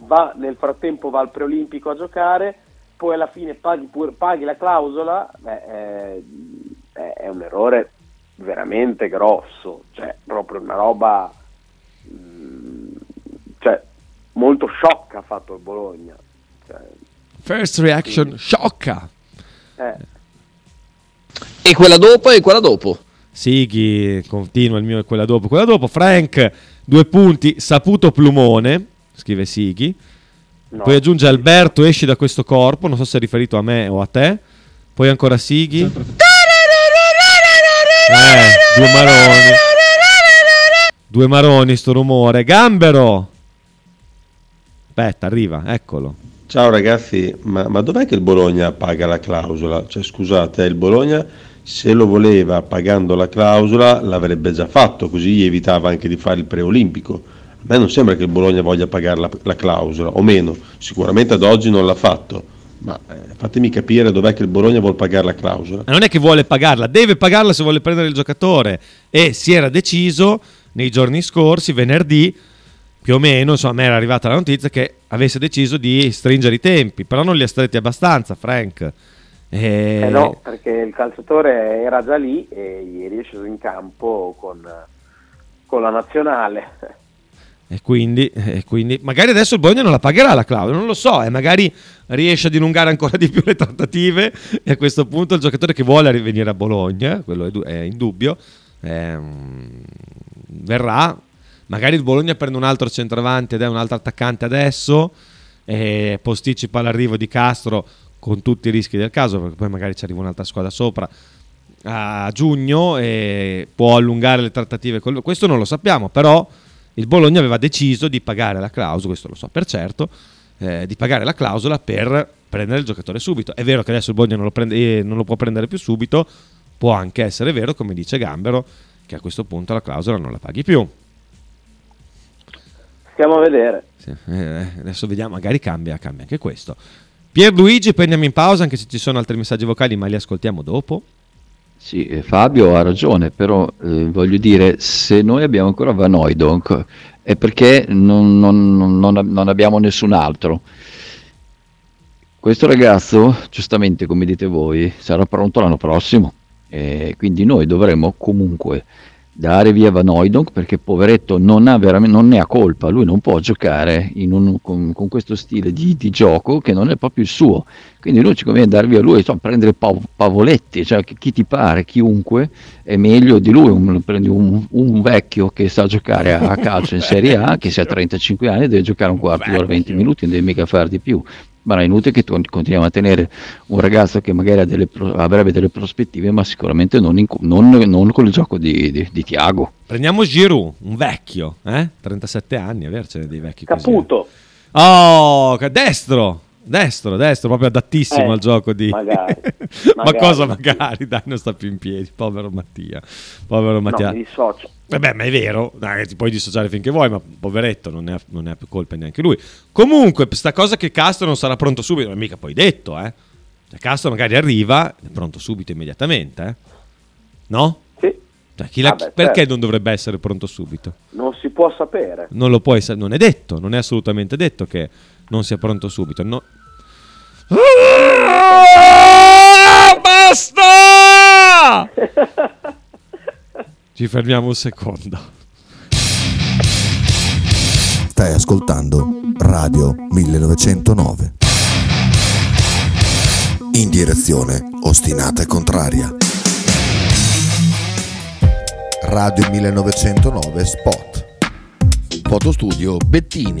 va, nel frattempo va al preolimpico a giocare, poi alla fine paghi, pure, paghi la clausola, beh, è, è, un errore veramente grosso, cioè proprio una roba mm, cioè, molto sciocca ha fatto il Bologna. Cioè, First reaction, sì. sciocca. Eh. E quella dopo e quella dopo. Sighi, continua il mio e quella dopo. Quella dopo, Frank, due punti, saputo plumone, scrive Sighi. No. Poi aggiunge Alberto, esci da questo corpo, non so se è riferito a me o a te. Poi ancora Sighi. Eh, due maroni. Due maroni sto rumore. Gambero. Aspetta, arriva, eccolo. Ciao ragazzi, ma, ma dov'è che il Bologna paga la clausola? Cioè scusate, il Bologna se lo voleva pagando la clausola l'avrebbe già fatto, così gli evitava anche di fare il preolimpico. A me non sembra che il Bologna voglia pagare la, la clausola, o meno, sicuramente ad oggi non l'ha fatto. Ma eh, fatemi capire dov'è che il Bologna vuole pagare la clausola. Non è che vuole pagarla, deve pagarla se vuole prendere il giocatore. E si era deciso nei giorni scorsi, venerdì, più o meno, insomma, a me era arrivata la notizia che avesse deciso di stringere i tempi, però non li ha stretti abbastanza, Frank. E... Eh no, perché il calciatore era già lì e ieri è sceso in campo con, con la nazionale. E quindi, e quindi, magari adesso il Bologna non la pagherà la clausola, non lo so, e magari riesce a dilungare ancora di più le trattative e a questo punto il giocatore che vuole venire a Bologna, quello è, è indubbio, ehm, verrà, magari il Bologna prende un altro centravanti ed è un altro attaccante adesso e posticipa l'arrivo di Castro con tutti i rischi del caso perché poi magari ci arriva un'altra squadra sopra a giugno e può allungare le trattative questo non lo sappiamo però il Bologna aveva deciso di pagare la clausola questo lo so per certo eh, di pagare la clausola per prendere il giocatore subito è vero che adesso il Bologna non lo, prende, eh, non lo può prendere più subito può anche essere vero come dice Gambero che a questo punto la clausola non la paghi più Stiamo a vedere. Sì, eh, adesso vediamo, magari cambia, cambia anche questo. Pierluigi, poi andiamo in pausa, anche se ci sono altri messaggi vocali, ma li ascoltiamo dopo. Sì, eh, Fabio ha ragione, però eh, voglio dire, se noi abbiamo ancora Van Oydonk è perché non, non, non, non, abbiamo nessun altro. Questo ragazzo, giustamente come dite voi, sarà pronto l'anno prossimo, e quindi noi dovremo comunque dare via Van Oydonk perché poveretto non, ha non ne ha colpa, lui non può giocare un, con, con, questo stile di, di, gioco che non è proprio il suo, quindi lui ci conviene dare via lui, insomma, prendere pav- Pavoletti, cioè chi ti pare, chiunque è meglio di lui, un, prendi un, un, vecchio che sa giocare a calcio in Serie A, che se ha 35 anni deve giocare un quarto d'ora, 20 minuti, non deve mica fare di più, ma è inutile che continuiamo a tenere un ragazzo che magari delle, avrebbe delle prospettive, ma sicuramente non, in, non, non con il gioco di, di, di, Tiago. Prendiamo Giroud, un vecchio, eh? 37 anni, avercene dei vecchi Caputo. Così. Oh, destro, destro, destro, proprio adattissimo eh, al gioco di... Magari, *laughs* ma magari, cosa magari? Dai, non sta più in piedi, povero Mattia. Povero Mattia. No, mi dissocio. Vabbè, ma è vero, dai, ti puoi dissociare finché vuoi, ma poveretto, non ne, ha, non ne ha più colpa neanche lui. Comunque, questa cosa che Castro non sarà pronto subito, non è mica poi detto, eh. Cioè, Castro magari arriva, è pronto subito immediatamente, eh. No? Sì. Cioè, la, ah beh, perché certo. non dovrebbe essere pronto subito? Non si può sapere. Non lo puoi non è detto, non è assolutamente detto che non sia pronto subito. No. Ah, basta! *laughs* Ci fermiamo un secondo. Stai ascoltando Radio 1909. In direzione ostinata e contraria. Radio 1909 Spot. Fotostudio Bettini,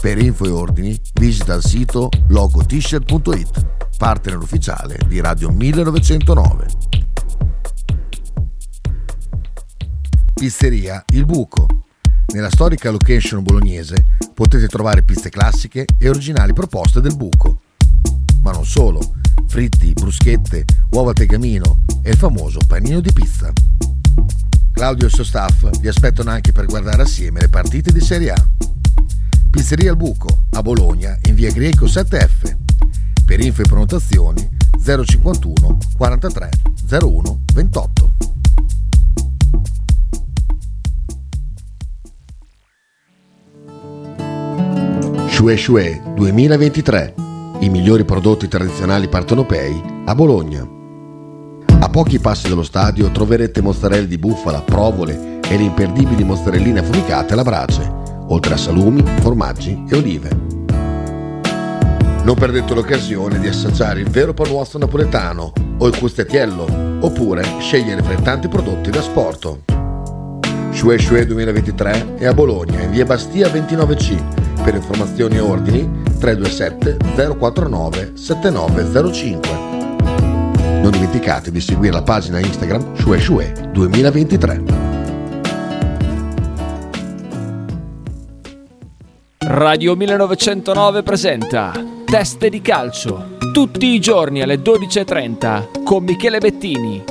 Per info e ordini visita il sito logotshirt.it, partner ufficiale di Radio 1909. Pizzeria Il Buco. Nella storica location bolognese potete trovare piste classiche e originali proposte del buco. Ma non solo, fritti, bruschette, uova tegamino e il famoso panino di pizza. Claudio e il suo staff vi aspettano anche per guardare assieme le partite di Serie A. Pizzeria al Buco, a Bologna, in via Greco 7F. Per info e prenotazioni 051 43 01 28. Shue Shue 2023. I migliori prodotti tradizionali partenopei a Bologna. A pochi passi dallo stadio troverete mozzarella di bufala, provole e le imperdibili mozzarelline affumicate alla brace, oltre a salumi, formaggi e olive. Non perdete l'occasione di assaggiare il vero panuozzo napoletano o il custettiello, oppure scegliere fra i tanti prodotti da sporto. Shue Shue 2023 è a Bologna, in via Bastia 29C. Per informazioni e ordini 327 049 7905. Non dimenticate di seguire la pagina Instagram Shue Shue 2023. Radio 1909 presenta Teste di calcio. Tutti i giorni alle 12.30 con Michele Bettini.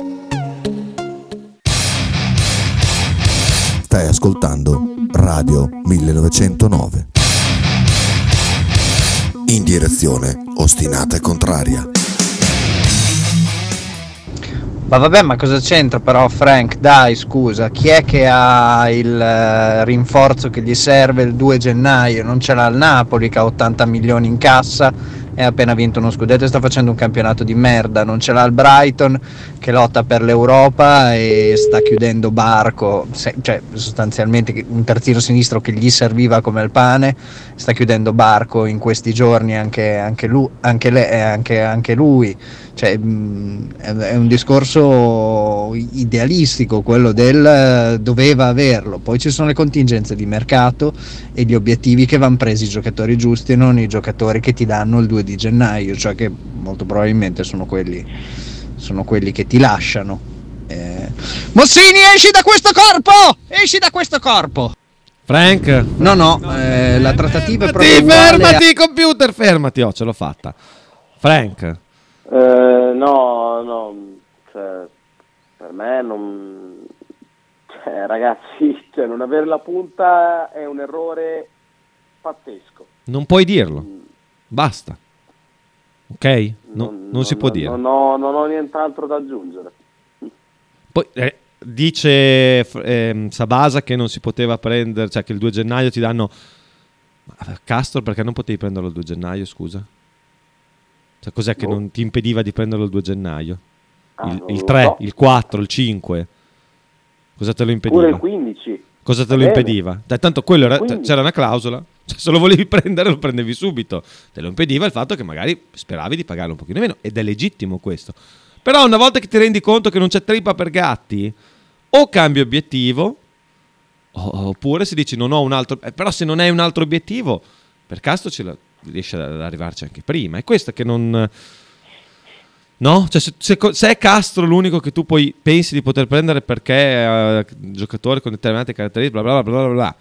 Stai ascoltando Radio 1909. In direzione ostinata e contraria. Ma vabbè, ma cosa c'entra però Frank? Dai, scusa, chi è che ha il eh, rinforzo che gli serve il 2 gennaio? Non ce l'ha il Napoli che ha 80 milioni in cassa e ha appena vinto uno scudetto e sta facendo un campionato di merda. Non ce l'ha il Brighton che lotta per l'Europa e sta chiudendo barco, se- cioè sostanzialmente un terzino sinistro che gli serviva come il pane, sta chiudendo barco in questi giorni anche, anche lui. Anche le- eh, anche- anche lui. Cioè, mh, è è un discorso idealistico quello del eh, doveva averlo, poi ci sono le contingenze di mercato e gli obiettivi che vanno presi i giocatori giusti e non i giocatori che ti danno il 2 di gennaio, cioè che molto probabilmente sono quelli, sono quelli che ti lasciano. Eh, Mossini esci da questo corpo! Esci da questo corpo! Frank? No, no, eh, la trattativa è proprio Fermati, a- fermati, computer, fermati. Oh, ce l'ho fatta. Frank? Eh, no, no, cioè, per me non... Cioè, ragazzi, *laughs* cioè, non avere la punta è un errore pazzesco. Non puoi dirlo. Basta. Ok? No- non, si può dire. Non ho, non ho nient'altro da aggiungere. *laughs* Poi eh, dice ehm, Sabasa che non si poteva prendere, cioè che il 2 gennaio ti danno. Ma Castro perché non potevi prenderlo il 2 gennaio, scusa? Cioè, cos'è che Boh. non ti impediva di prenderlo il 2 gennaio? Ah, il, il lo 3, so. il 4, il 5. Cosa te lo impediva? Pure il 15. Cosa te lo impediva? Dai, tanto quello era- c'era una clausola. Cioè, se lo volevi *laughs* prendere, lo prendevi subito. Te lo impediva il fatto che magari speravi di pagarlo un pochino meno. Ed è legittimo questo. Però una volta che ti rendi conto che non c'è trippa per gatti, o cambi obiettivo, oppure si dici non ho un altro. eh, però se non hai un altro obiettivo, per caso ce la, riesci ad arrivarci anche prima. È questo che non. No? Cioè, se, se se è Castro l'unico che tu poi pensi di poter prendere perché è un giocatore con determinate caratteristiche, bla bla bla bla bla bla,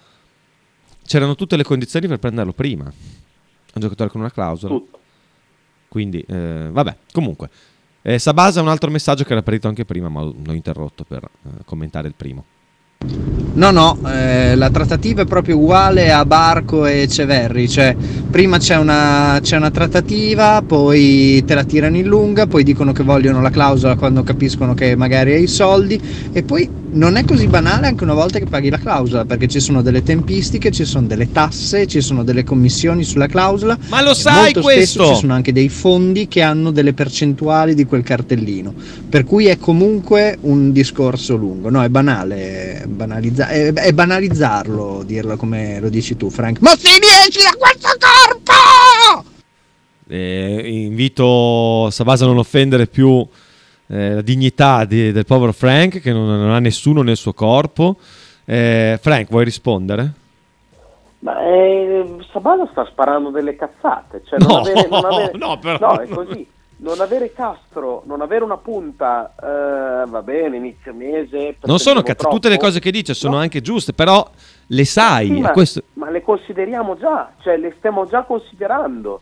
c'erano tutte le condizioni per prenderlo prima. Un giocatore con una clausola. Quindi, eh, vabbè, comunque. Eh, Sabasa ha un altro messaggio che era partito anche prima, ma l'ho interrotto per eh, commentare il primo. No, no, eh, la trattativa è proprio uguale a Barco e Ceverri, cioè prima c'è una, c'è una trattativa, poi te la tirano in lunga, poi dicono che vogliono la clausola quando capiscono che magari hai i soldi e poi non è così banale anche una volta che paghi la clausola, perché ci sono delle tempistiche, ci sono delle tasse, ci sono delle commissioni sulla clausola. Ma lo sai molto questo? Ci sono anche dei fondi che hanno delle percentuali di quel cartellino, per cui è comunque un discorso lungo. No, è banale, banalizza- è, è banalizzarlo, dirlo come lo dici tu, Frank. Mossini, esci da questo corpo! Eh, invito Sabasa a non offendere più eh, la dignità di- del povero Frank, che non, non ha nessuno nel suo corpo. Eh, Frank, vuoi rispondere? Ma eh, Sabala sta sparando delle cazzate. Cioè non No, avere, non *laughs* avere- no, però- no, è così. Non avere Castro, non avere una punta, eh, va bene, inizio mese. Non sono cazzo, tutte le cose che dice sono anche giuste, però le sai. Sì, ma, questo- ma le consideriamo già, cioè le stiamo già considerando,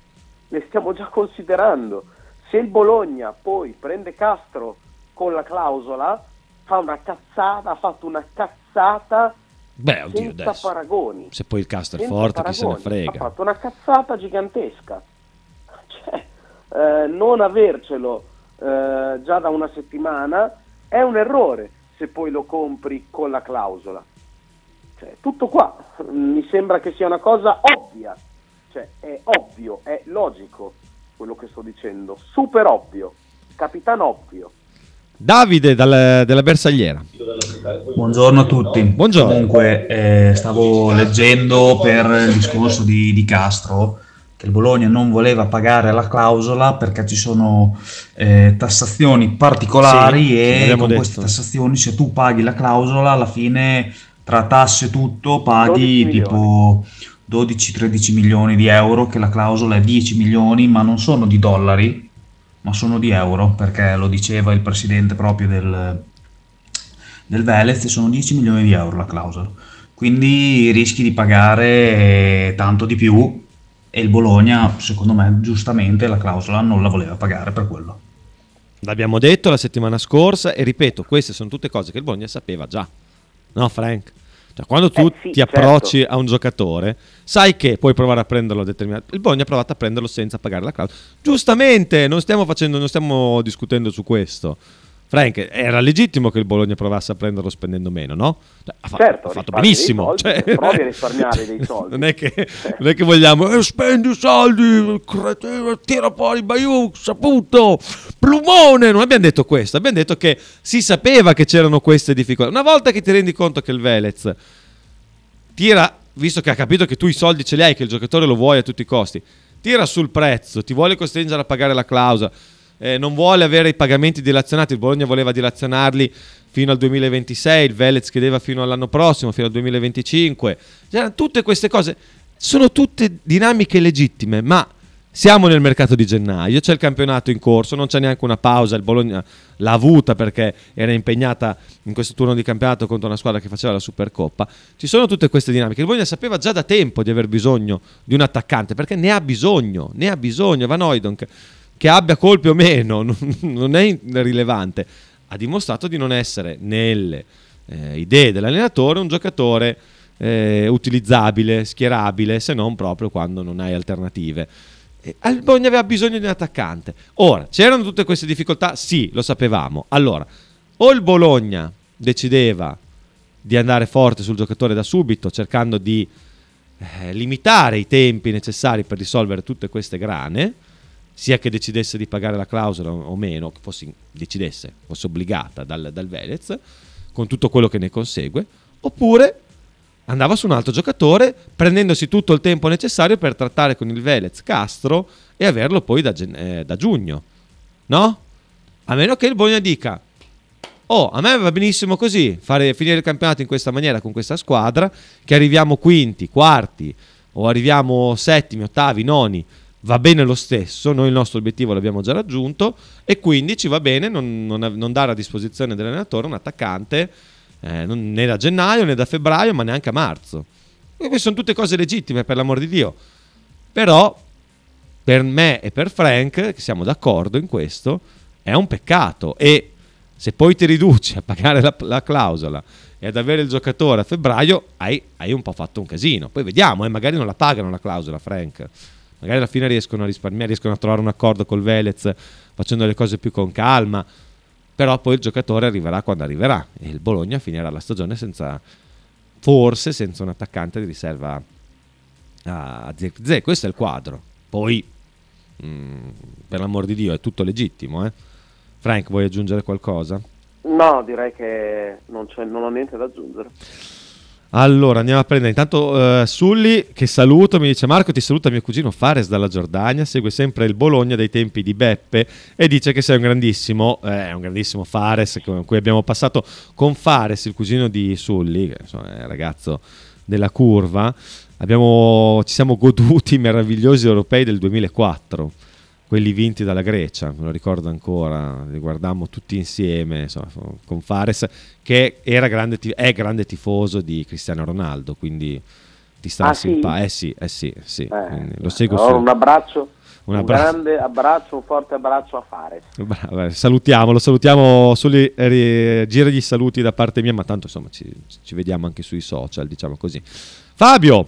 le stiamo già considerando. Se il Bologna poi prende Castro con la clausola, fa una cazzata, ha fatto una cazzata Beh, oddio, senza adesso. paragoni. Se poi il cast è forte, chi se ne paragoni. Ha frega. fatto una cazzata gigantesca. *laughs* Cioè, eh, non avercelo eh, già da una settimana è un errore se poi lo compri con la clausola. Cioè, tutto qua. Mi sembra che sia una cosa ovvia. Cioè, è ovvio, è logico quello che sto dicendo. Super ovvio. Capitano ovvio. Davide dal- della Bersagliera. Buongiorno a tutti. Comunque, eh, stavo leggendo per il discorso di, di Castro che il Bologna non voleva pagare la clausola perché ci sono eh, tassazioni particolari Sì, e con detto. queste tassazioni se tu paghi la clausola alla fine tra tasse e tutto 12 paghi milioni. Tipo 12-13 milioni di euro che la clausola è 10 milioni ma non sono di dollari ma sono di euro perché lo diceva il presidente proprio del, del Velez sono 10 milioni di euro la clausola. Quindi rischi di pagare tanto di più e il Bologna, secondo me, giustamente la clausola non la voleva pagare per quello. L'abbiamo detto la settimana scorsa e ripeto, queste sono tutte cose che il Bologna sapeva già. No, Frank? Cioè, quando tu Eh, sì, ti approcci certo. a un giocatore, sai che puoi provare a prenderlo a determinato. Il Bologna ha provato a prenderlo senza pagare la clausola. Giustamente, non stiamo facendo, non stiamo discutendo su questo. Frank, era legittimo che il Bologna provasse a prenderlo spendendo meno, no? Cioè, ha, fa- Certo, ha fatto benissimo. soldi, cioè, provi a risparmiare dei *laughs* soldi. Non è che, non è che vogliamo, eh, spendi i soldi, cretino, tira fuori Baiu, saputo, plumone. Non abbiamo detto questo, abbiamo detto che si sapeva che c'erano queste difficoltà. Una volta che ti rendi conto che il Velez tira, visto che ha capito che tu i soldi ce li hai, che il giocatore lo vuoi a tutti i costi, tira sul prezzo, ti vuole costringere a pagare la clausola, eh, non vuole avere i pagamenti dilazionati, il Bologna voleva dilazionarli fino al 2026, il Velez chiedeva fino all'anno prossimo, fino al 2025, Cioè, tutte queste cose sono tutte dinamiche legittime, ma siamo nel mercato di gennaio, c'è il campionato in corso, non c'è neanche una pausa, il Bologna l'ha avuta perché era impegnata in questo turno di campionato contro una squadra che faceva la Supercoppa. Ci sono tutte queste dinamiche. Il Bologna sapeva già da tempo di aver bisogno di un attaccante perché ne ha bisogno, ne ha bisogno. Van Oydonk, che abbia colpi o meno, *laughs* non, è rilevante, ha dimostrato di non essere nelle eh, idee dell'allenatore un giocatore eh, utilizzabile, schierabile, se non proprio quando non hai alternative. Il Bologna aveva bisogno di un attaccante. Ora, c'erano tutte queste difficoltà? Sì, lo sapevamo. Allora, o il Bologna decideva di andare forte sul giocatore da subito, cercando di eh, limitare i tempi necessari per risolvere tutte queste grane, sia che decidesse di pagare la clausola o meno, che fosse, decidesse, fosse obbligata dal, dal Velez, con tutto quello che ne consegue, oppure andava su un altro giocatore prendendosi tutto il tempo necessario per trattare con il Velez Castro e averlo poi da, eh, da giugno. No? A meno che il Bologna dica Oh, a me va benissimo così, fare, finire il campionato in questa maniera con questa squadra, che arriviamo quinti, quarti o arriviamo settimi, ottavi, noni, va bene lo stesso, noi il nostro obiettivo l'abbiamo già raggiunto e quindi ci va bene non, non- non dare a disposizione dell'allenatore un attaccante eh, non- né da gennaio né da febbraio ma neanche a marzo. E queste sono tutte cose legittime per l'amor di Dio. Però per me e per Frank, che siamo d'accordo in questo, è un peccato e se poi ti riduci a pagare la, la clausola e ad avere il giocatore a febbraio, hai, hai un po' fatto un casino. Poi vediamo, eh, magari non la pagano la clausola, Frank. Magari alla fine riescono a risparmiare, riescono a trovare un accordo col Velez facendo le cose più con calma. Però poi il giocatore arriverà quando arriverà e il Bologna finirà la stagione senza, forse senza un attaccante di riserva a Zirkzee. Questo è il quadro. Poi, mm, per l'amor di Dio, è tutto legittimo. Eh? Frank, vuoi aggiungere qualcosa? No, direi che non, non ho niente da aggiungere. Allora andiamo a prendere. Intanto eh, Sulli che saluto, mi dice Marco ti saluta mio cugino Fares dalla Giordania, segue sempre il Bologna dai tempi di Beppe e dice che sei un grandissimo, eh, un grandissimo Fares con cui abbiamo passato con Fares, il cugino di Sulli, che insomma, è il ragazzo della curva, abbiamo, ci siamo goduti i meravigliosi europei del 2004 quelli vinti dalla Grecia, me lo ricordo ancora, li guardammo tutti insieme insomma, con Fares, che era grande, è grande tifoso di Cristiano Ronaldo, quindi ti sta Ah, simpatico. Eh sì, eh sì, sì. Eh, lo seguo allora su- un abbraccio, Un un, abbra- grande abbraccio, un forte abbraccio a Fares. Bravo, eh, salutiamolo, salutiamo solo gira gli saluti da parte mia, ma tanto insomma ci, ci vediamo anche sui social, diciamo così. Fabio!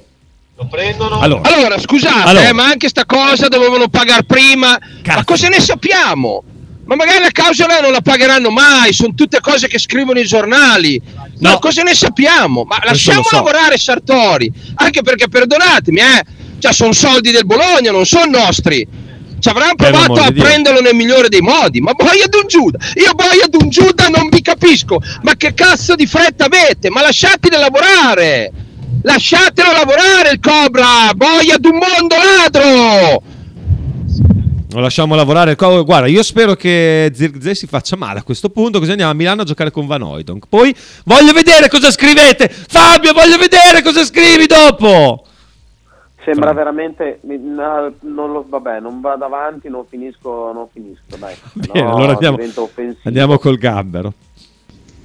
Lo prendono. Allora, Allora, scusate, Allora. eh, ma anche sta cosa dovevano pagare prima. Ma cosa ne sappiamo? Ma magari la clausola non la pagheranno mai, sono tutte cose che scrivono i giornali. Ma cosa ne sappiamo? Ma lasciamo so. lavorare Sartori, anche perché perdonatemi, eh, cioè sono soldi del Bologna, non sono nostri. Ci avranno provato a di Dio. prenderlo nel migliore dei modi, ma boia d'un Giuda, io boia d'un Giuda non vi capisco, ma che cazzo di fretta avete? Ma lasciateli lavorare! Lasciatelo lavorare il Cobra, boia d'un mondo ladro! lo lasciamo lavorare. Guarda, io spero che Zirkzee si faccia male a questo punto, così andiamo a Milano a giocare con Van Oydonk. Poi voglio vedere cosa scrivete! Fabio, voglio vedere cosa scrivi dopo! Sembra veramente, no, non lo, vabbè, non vado avanti, non finisco, non finisco, dai. Bene, No, allora andiamo, andiamo col gambero.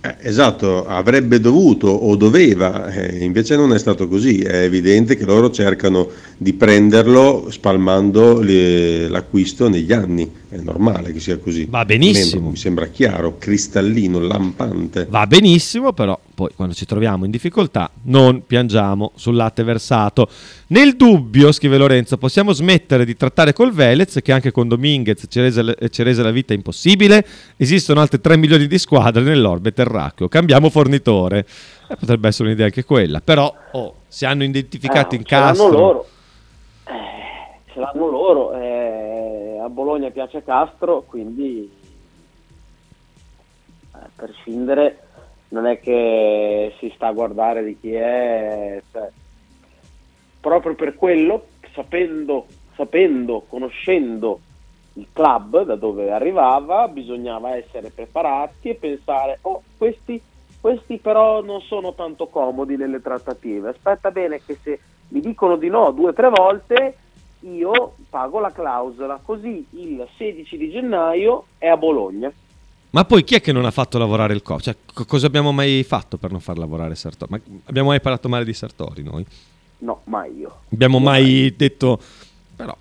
Eh, Esatto, avrebbe dovuto o doveva, eh, invece non è stato così. È evidente che loro cercano di prenderlo spalmando le- l'acquisto negli anni. È normale che sia così. Va benissimo. Almeno Mi sembra chiaro, cristallino, lampante. Va benissimo, però poi quando ci troviamo in difficoltà non piangiamo sul latte versato. Nel dubbio, scrive Lorenzo, possiamo smettere di trattare col Velez che anche con Dominguez ci rese, ci rese la vita impossibile. Esistono altre 3 milioni di squadre nell'orbe terraccheo. Cambiamo fornitore. Eh, potrebbe essere un'idea anche quella, però oh, si hanno identificato Eh, in Castro. loro. Eh, ce l'hanno loro. eh, a Bologna piace Castro, quindi eh, per scindere non è che si sta a guardare di chi è. cioè, proprio per quello, sapendo, sapendo, conoscendo il club da dove arrivava, bisognava essere preparati e pensare, oh, questi, questi però non sono tanto comodi nelle trattative. Aspetta bene che se mi dicono di no due o tre volte, io pago la clausola, così il 16 di gennaio è a Bologna. Ma poi chi è che non ha fatto lavorare il coach? Cioè, co- cosa abbiamo mai fatto per non far lavorare Sartori? Ma abbiamo mai parlato male di Sartori noi? No, mai io. Abbiamo mai detto, però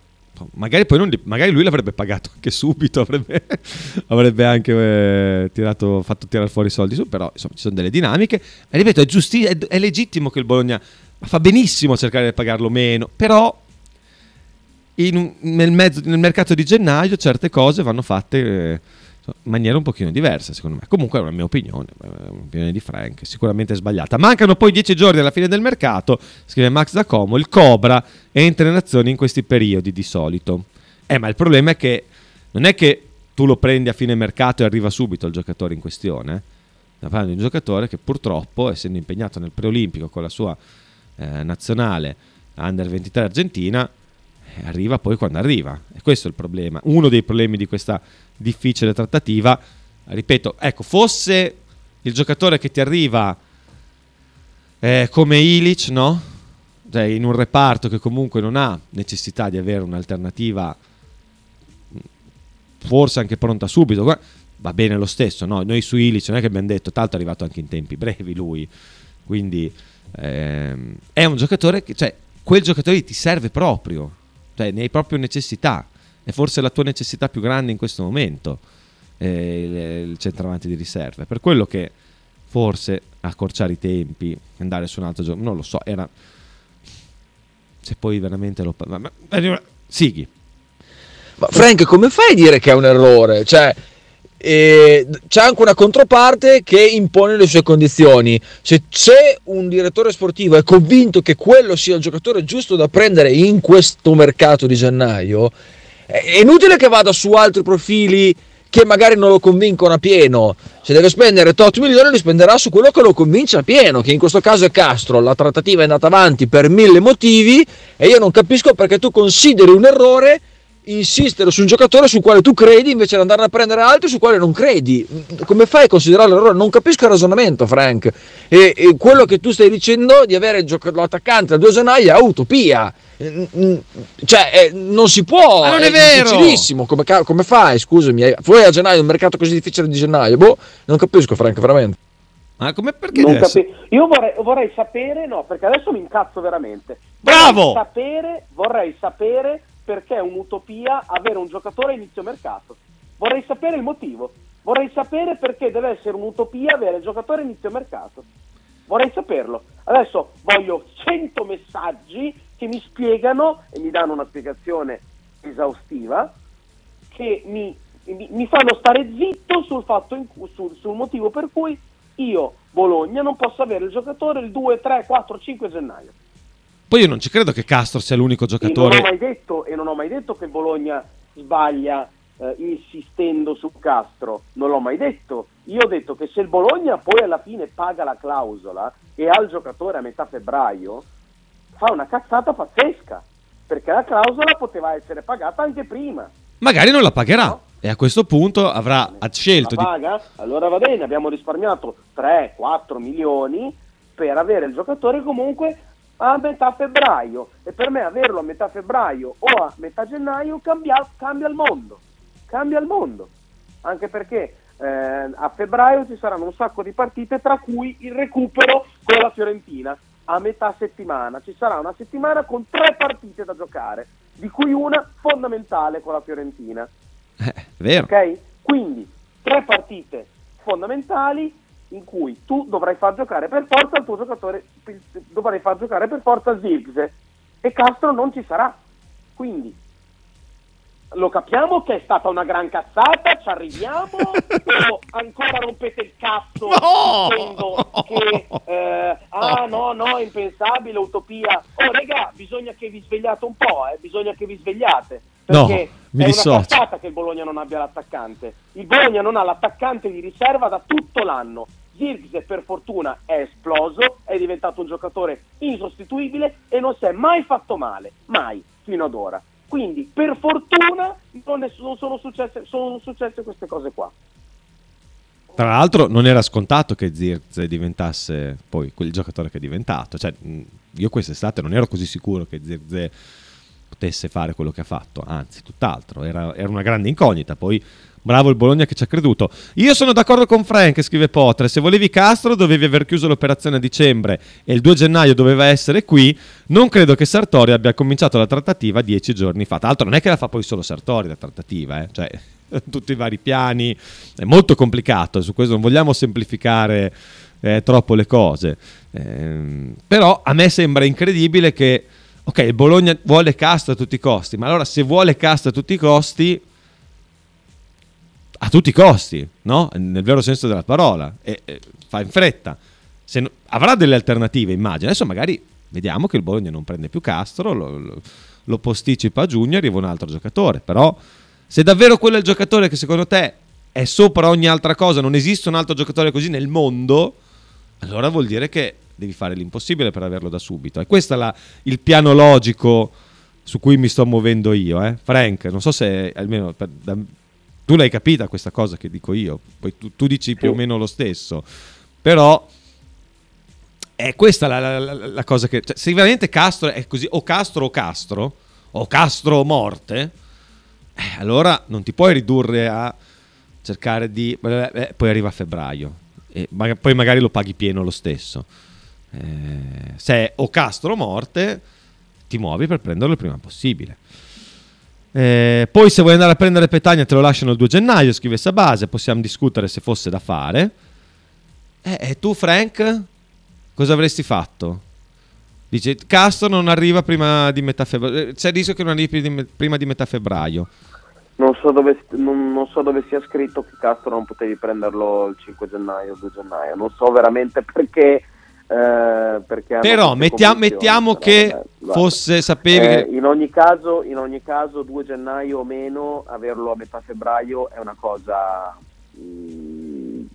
magari poi non magari lui l'avrebbe pagato anche subito, avrebbe, *laughs* avrebbe anche eh, tirato, fatto tirare fuori i soldi su, però insomma ci sono delle dinamiche. E ripeto, è, giusti- è, è legittimo che il Bologna fa benissimo a cercare di pagarlo meno, però in nel, mezzo- nel mercato di gennaio certe cose vanno fatte eh, in maniera un pochino diversa, secondo me. Comunque è una mia opinione, un'opinione di Frank, sicuramente sbagliata. Mancano poi dieci giorni alla fine del mercato, scrive Max da Como, il Cobra entra in azione in questi periodi di solito. Eh, ma il problema è che non è che tu lo prendi a fine mercato e arriva subito il giocatore in questione. eh. Stiamo parlando di un giocatore che purtroppo, essendo impegnato nel preolimpico con la sua eh, nazionale under 23 Argentina, eh, arriva poi quando arriva. E questo è il problema. Uno dei problemi di questa difficile trattativa. Ripeto, ecco, fosse il giocatore che ti arriva eh, come Ilic, no? Cioè, in un reparto che comunque non ha necessità di avere un'alternativa, mh, forse anche pronta subito. Va bene lo stesso, no? Noi su Ilic non è che abbiamo detto, tanto è arrivato anche in tempi brevi lui. Quindi ehm, è un giocatore che, cioè, quel giocatore ti serve proprio, cioè ne hai proprio necessità. È forse la tua necessità più grande in questo momento, eh, il, centravanti di riserve. Per quello che forse accorciare i tempi, andare su un altro gioco, non lo so, era... Se poi veramente lo... ma- ma- Sighi. Ma Frank, come fai a dire che è un errore? Cioè, eh, c'è anche una controparte che impone le sue condizioni. Se, se un direttore sportivo è convinto che quello sia il giocatore giusto da prendere in questo mercato di gennaio, è inutile che vada su altri profili che magari non lo convincono a pieno. Se deve spendere tot milioni, li spenderà su quello che lo convince a pieno, che in questo caso è Castro. La trattativa è andata avanti per mille motivi e io non capisco perché tu consideri un errore insistere su un giocatore sul quale tu credi invece di andare a prendere altri sul quale non credi. Come fai a considerare l'errore? Non capisco il ragionamento, Frank. E, e quello che tu stai dicendo di avere l'attaccante al 2 gennaio è utopia. Cioè, eh, non si può. Ma non è vero! difficilissimo. Come, come fai? Scusami, fuori a gennaio, un mercato così difficile di gennaio. Boh, non capisco, Frank, veramente. Ma come perché Non capi- Io vorrei, vorrei sapere, no, perché adesso mi incazzo veramente. Bravo! Vorrei sapere, vorrei sapere perché è un'utopia avere un giocatore a inizio mercato. Vorrei sapere il motivo. Vorrei sapere perché deve essere un'utopia avere il giocatore a inizio mercato. Vorrei saperlo. Adesso voglio 100 messaggi che mi spiegano e mi danno una spiegazione esaustiva che mi, mi- mi fanno stare zitto sul, cui- sul, sul motivo per cui io, Bologna, non posso avere il giocatore il 2, 3, 4, 5 gennaio. Poi io non ci credo che Castro sia l'unico E non giocatore. ho mai detto, e non ho mai detto che il Bologna sbaglia eh, insistendo su Castro, non l'ho mai detto. Io ho detto che se il Bologna poi alla fine paga la clausola e ha il giocatore a metà febbraio, fa una cazzata pazzesca, perché la clausola poteva essere pagata anche prima. Magari non la pagherà. E a questo punto avrà scelto la di. paga? Allora va bene, abbiamo risparmiato 3-4 milioni per avere il giocatore comunque a metà febbraio e per me averlo a metà febbraio o a metà gennaio cambia, cambia il mondo, cambia il mondo, anche perché eh, a febbraio ci saranno un sacco di partite tra cui il recupero con la Fiorentina a metà settimana, ci sarà una settimana con tre partite da giocare, di cui una fondamentale con la Fiorentina. È vero. Ok? Quindi tre partite fondamentali in cui tu dovrai far giocare per forza il tuo giocatore, dovrai far giocare per forza Zirkse e Castro non ci sarà. Quindi lo capiamo che è stata una gran cazzata, ci arriviamo *laughs* o ancora rompete il cazzo dicendo che eh, ah no no è impensabile, utopia. Oh raga, bisogna che vi svegliate un po', eh, bisogna che vi svegliate. No, Perché mi è dissocio. una cazzata che il Bologna non abbia l'attaccante. Il Bologna non ha l'attaccante di riserva da tutto l'anno. Zirkse per fortuna è esploso, è diventato un giocatore insostituibile e non si è mai fatto male, mai, fino ad ora. Quindi per fortuna non, non sono, successe, sono successe queste cose qua. Tra l'altro non era scontato che Zirze diventasse poi quel giocatore che è diventato. Cioè, io quest'estate non ero così sicuro che Zirze potesse fare quello che ha fatto, anzi, tutt'altro. Era, era una grande incognita. Poi bravo il Bologna che ci ha creduto. Io sono d'accordo con Frank, scrive Potre. Se volevi Castro dovevi aver chiuso l'operazione a dicembre e il 2 gennaio doveva essere qui. Non credo che Sartori abbia cominciato la trattativa dieci giorni fa. Tra l'altro non è che la fa poi solo Sartori la trattativa, eh? cioè *laughs* tutti i vari piani. È molto complicato, su questo non vogliamo semplificare eh, troppo le cose. Ehm, però a me sembra incredibile che, ok, il Bologna vuole Castro a tutti i costi, ma allora se vuole Castro a tutti i costi, a tutti i costi, no? Nel vero senso della parola, e, e fa in fretta. No- avrà delle alternative, immagino. Adesso magari vediamo che il Bologna non prende più Castro, lo, lo- lo posticipa a giugno e arriva un altro giocatore. Però, se davvero quello è il giocatore che secondo te è sopra ogni altra cosa, non esiste un altro giocatore così nel mondo, allora vuol dire che devi fare l'impossibile per averlo da subito. E questo è la- il piano logico su cui mi sto muovendo io. eh. Frank, non so se almeno per- da- tu l'hai capita questa cosa che dico io, poi tu, tu dici più o meno lo stesso, però è questa la, la- la- la cosa che... cioè, se veramente Castro è così, o Castro o Castro, o Castro o morte, eh, allora non ti puoi ridurre a cercare di... eh, poi arriva a febbraio, e ma- poi magari lo paghi pieno lo stesso. Eh, se è o Castro o morte, ti muovi per prenderlo il prima possibile. Eh, poi se vuoi andare a prendere Petagna te lo lasciano il 2 gennaio, scrive Sabase, possiamo discutere se fosse da fare. Eh, e tu Frank, cosa avresti fatto? Dice, Castro non arriva prima di metà febbraio, c'è il rischio che non arrivi prima di metà febbraio. Non so, dove, non, non so dove sia scritto che Castro non potevi prenderlo il 5 gennaio, il 2 gennaio. Non so veramente perché. Eh, Però mettiamo però che vabbè, fosse, sapevi Eh, che... in, ogni caso, in ogni caso, 2 gennaio o meno, averlo a metà febbraio è una cosa mm,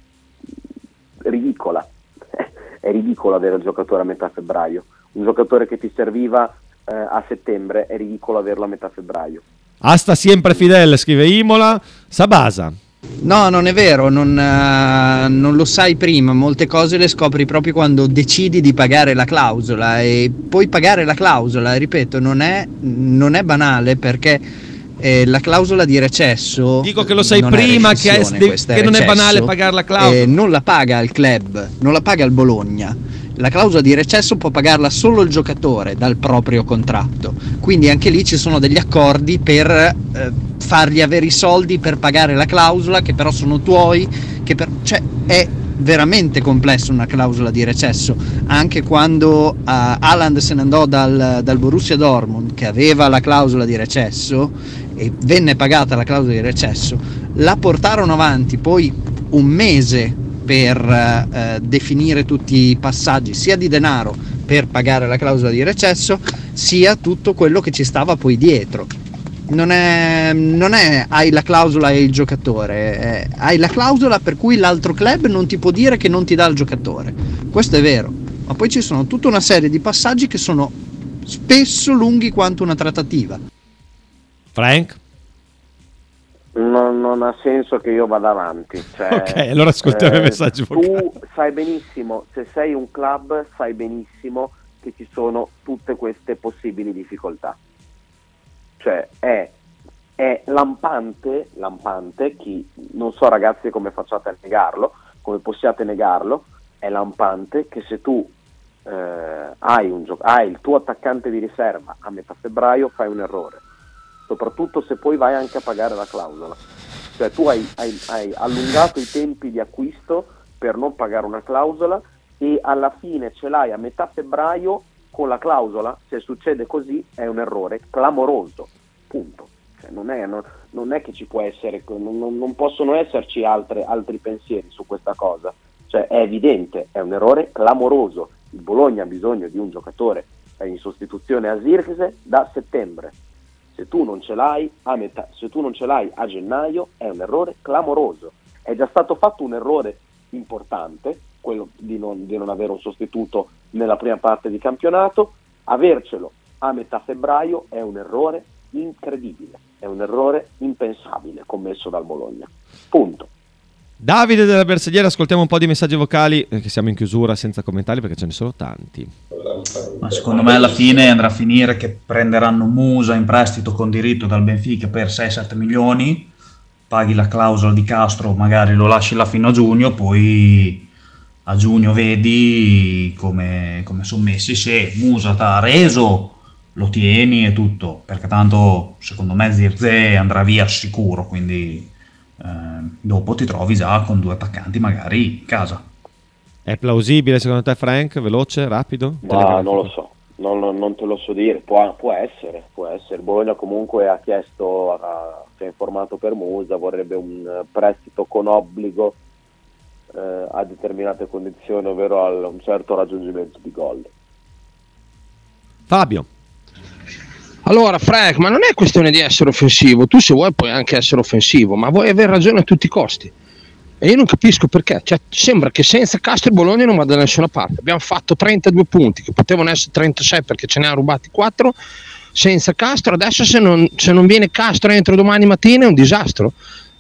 ridicola. *laughs* è ridicolo avere il giocatore a metà febbraio. Un giocatore che ti serviva eh, a settembre è ridicolo averlo a metà febbraio. Asta sempre fidel, scrive Imola. Sabasa. No, non è vero, non, eh, non lo sai prima, molte cose le scopri proprio quando decidi di pagare la clausola e poi pagare la clausola, ripeto, non è, non è banale perché eh, la clausola di recesso... Dico che lo sai è prima che, è- che non è recesso, banale pagare la clausola. eh, non la paga il club, non la paga il Bologna. La clausola di recesso può pagarla solo il giocatore dal proprio contratto. Quindi anche lì ci sono degli accordi per eh, fargli avere i soldi per pagare la clausola, che però sono tuoi. Che per- cioè, è veramente complesso una clausola di recesso. Anche quando eh, Haaland se ne andò dal, dal Borussia Dortmund, che aveva la clausola di recesso, e venne pagata la clausola di recesso, la portarono avanti poi un mese per eh, definire tutti i passaggi sia di denaro per pagare la clausola di recesso sia tutto quello che ci stava poi dietro. Non è, non è hai la clausola e il giocatore è- hai la clausola per cui l'altro club non ti può dire che non ti dà il giocatore. Questo è vero ma poi ci sono tutta una serie di passaggi che sono spesso lunghi quanto una trattativa. Frank? Non, non ha senso che io vada avanti. Cioè, *laughs* Ok, allora ascoltiamo i messaggi Tu sai benissimo, se sei un club, sai benissimo che ci sono tutte queste possibili difficoltà. Cioè, è, è lampante, lampante, chi, non so ragazzi come facciate a negarlo, come possiate negarlo, è lampante che se tu eh, hai, un gio- hai il tuo attaccante di riserva a metà febbraio fai un errore soprattutto se poi vai anche a pagare la clausola. Cioè tu hai, hai- hai allungato i tempi di acquisto per non pagare una clausola e alla fine ce l'hai a metà febbraio con la clausola, se succede così è un errore clamoroso, punto. Cioè, non, è, non- non è che ci può essere, non, non- possono esserci altre- altri pensieri su questa cosa. Cioè, è evidente, è un errore clamoroso. Il Bologna ha bisogno di un giocatore in sostituzione a Zirkse da settembre se tu non ce l'hai a metà, ce l'hai a gennaio è un errore clamoroso. È già stato fatto un errore importante, quello di non, di non avere un sostituto nella prima parte di campionato, avercelo a metà febbraio è un errore incredibile, è un errore impensabile commesso dal Bologna. Punto. Davide della Bersagliera, ascoltiamo un po' di messaggi vocali, eh, che siamo in chiusura senza commentari perché ce ne sono tanti. Ma secondo me alla fine andrà a finire che prenderanno Musa in prestito con diritto dal Benfica per 6-7 milioni, paghi la clausola di Castro, magari lo lasci là fino a giugno, poi a giugno vedi come, come sono messi, se Musa ti ha reso lo tieni e tutto, perché tanto secondo me Zirze andrà via sicuro, quindi dopo ti trovi già con due attaccanti magari in casa. È plausibile secondo te Frank? Veloce, rapido? Ma non lo so, non, non- te lo so dire, può, può essere, può essere. Bologna comunque ha chiesto, ha- si è informato per Musa, vorrebbe un eh, prestito con obbligo eh, a determinate condizioni, ovvero a un certo raggiungimento di gol. Fabio. Allora, Frank, ma non è questione di essere offensivo. Tu, se vuoi, puoi anche essere offensivo, ma vuoi avere ragione a tutti i costi. E io non capisco perché. Cioè, sembra che senza Castro il Bologna non vada da nessuna parte. Abbiamo fatto 32 punti, che potevano essere 36 perché ce ne ha rubati 4. Senza Castro, adesso se non, se non viene Castro entro domani mattina è un disastro.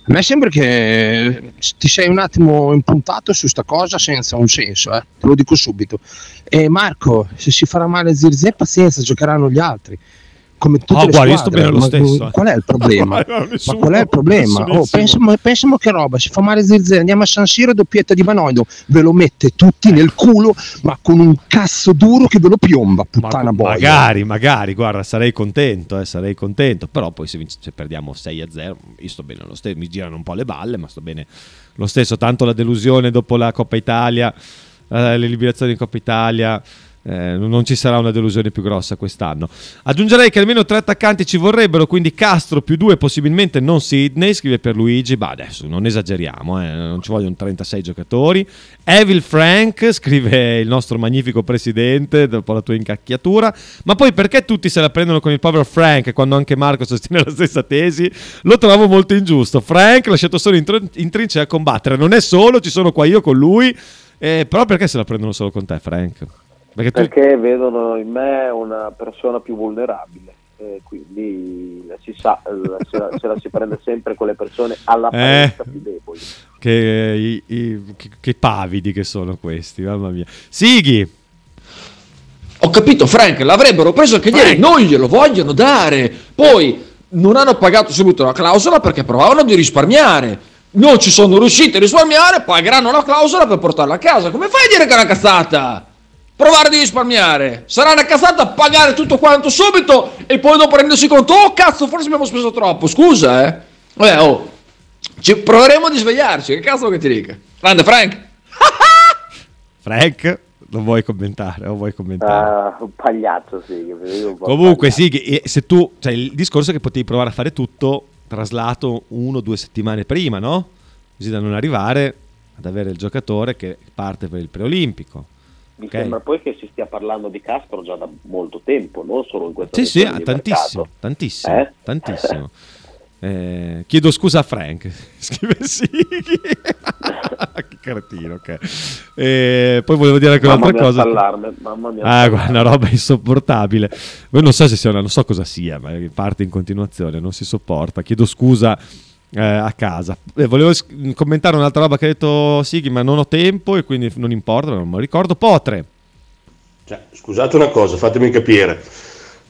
A me sembra che ti sei un attimo impuntato su sta cosa senza un senso, eh. te lo dico subito. E Marco, se si farà male Zirze, pazienza, giocheranno gli altri. Come tutte Oh, le guarda, io sto squadre. bene lo Ma stesso. Qual è il problema? No, *laughs* nessuno, Ma qual è il problema? Oh, pensiamo, pensiamo che roba, si fa male Zirze, andiamo a San Siro, doppietta di Vanoido, ve lo mette tutti nel culo, ma con un cazzo duro che ve lo piomba, puttana boia. Magari, magari, guarda, sarei contento, eh, sarei contento, però poi se, se perdiamo 6 a 0, io sto bene lo stesso, mi girano un po' le balle, ma sto bene lo stesso, tanto la delusione dopo la Coppa Italia, eh, l'eliminazione in Coppa Italia, eh, non ci sarà una delusione più grossa quest'anno. Aggiungerei che almeno tre attaccanti ci vorrebbero, quindi Castro più due, possibilmente non Sidney, scrive per Luigi, ma adesso non esageriamo, eh, non ci vogliono 36 giocatori. Evil Frank, *laughs* scrive il nostro magnifico presidente dopo la tua incacchiatura, ma poi perché tutti se la prendono con il povero Frank quando anche Marco sostiene *laughs* la stessa tesi? Lo trovo molto ingiusto. Frank lasciato solo in, tr- in trincea a combattere, non è solo, ci sono qua io con lui, eh, però perché se la prendono solo con te Frank? Perché tu... Perché vedono in me una persona più vulnerabile. eh, quindi si sa, la- se, la, se la si prende sempre con le persone alla Eh. parenza più deboli. Che, i- i- che- che pavidi che sono questi, mamma mia. Sighi, Ho capito, Frank, l'avrebbero preso anche ieri, non glielo vogliono dare. Poi non hanno pagato subito la clausola perché provavano di risparmiare. Non ci sono riusciti a risparmiare, pagheranno la clausola per portarla a casa. Come fai a dire che è una cazzata? Provare di risparmiare. Sarà una cazzata pagare tutto quanto subito e poi dopo rendersi conto, oh cazzo, forse abbiamo speso troppo. Scusa, eh. Eh, oh. Ci proveremo a svegliarci, che cazzo che ti dica? Grande Frank. *laughs* Frank, lo vuoi commentare? O vuoi commentare? Ah, un pagliaccio, sì. un Comunque, Sighi, e se tu, cioè, il discorso è che potevi provare a fare tutto traslato uno o due settimane prima, no? Così da non arrivare ad avere il giocatore che parte per il preolimpico. Mi Ok. sembra poi che si stia parlando di Castro già da molto tempo, non solo in questa Sì, sì, tantissimo, mercato. tantissimo, Eh? tantissimo. Eh, chiedo scusa a Frank, *laughs* scrive Sighi. *laughs* che cretino, ok. Eh, poi volevo dire anche Mamma un'altra cosa. allarme, mamma mia, Ah, guarda, una roba insopportabile. Poi non so se sia una, non so cosa sia, ma parte in continuazione, non si sopporta. Chiedo scusa eh, a casa. Eh, volevo commentare un'altra roba che ha detto Sighi, ma non ho tempo e quindi non importa, non me lo ricordo. Potre. Cioè, scusate una cosa, fatemi capire,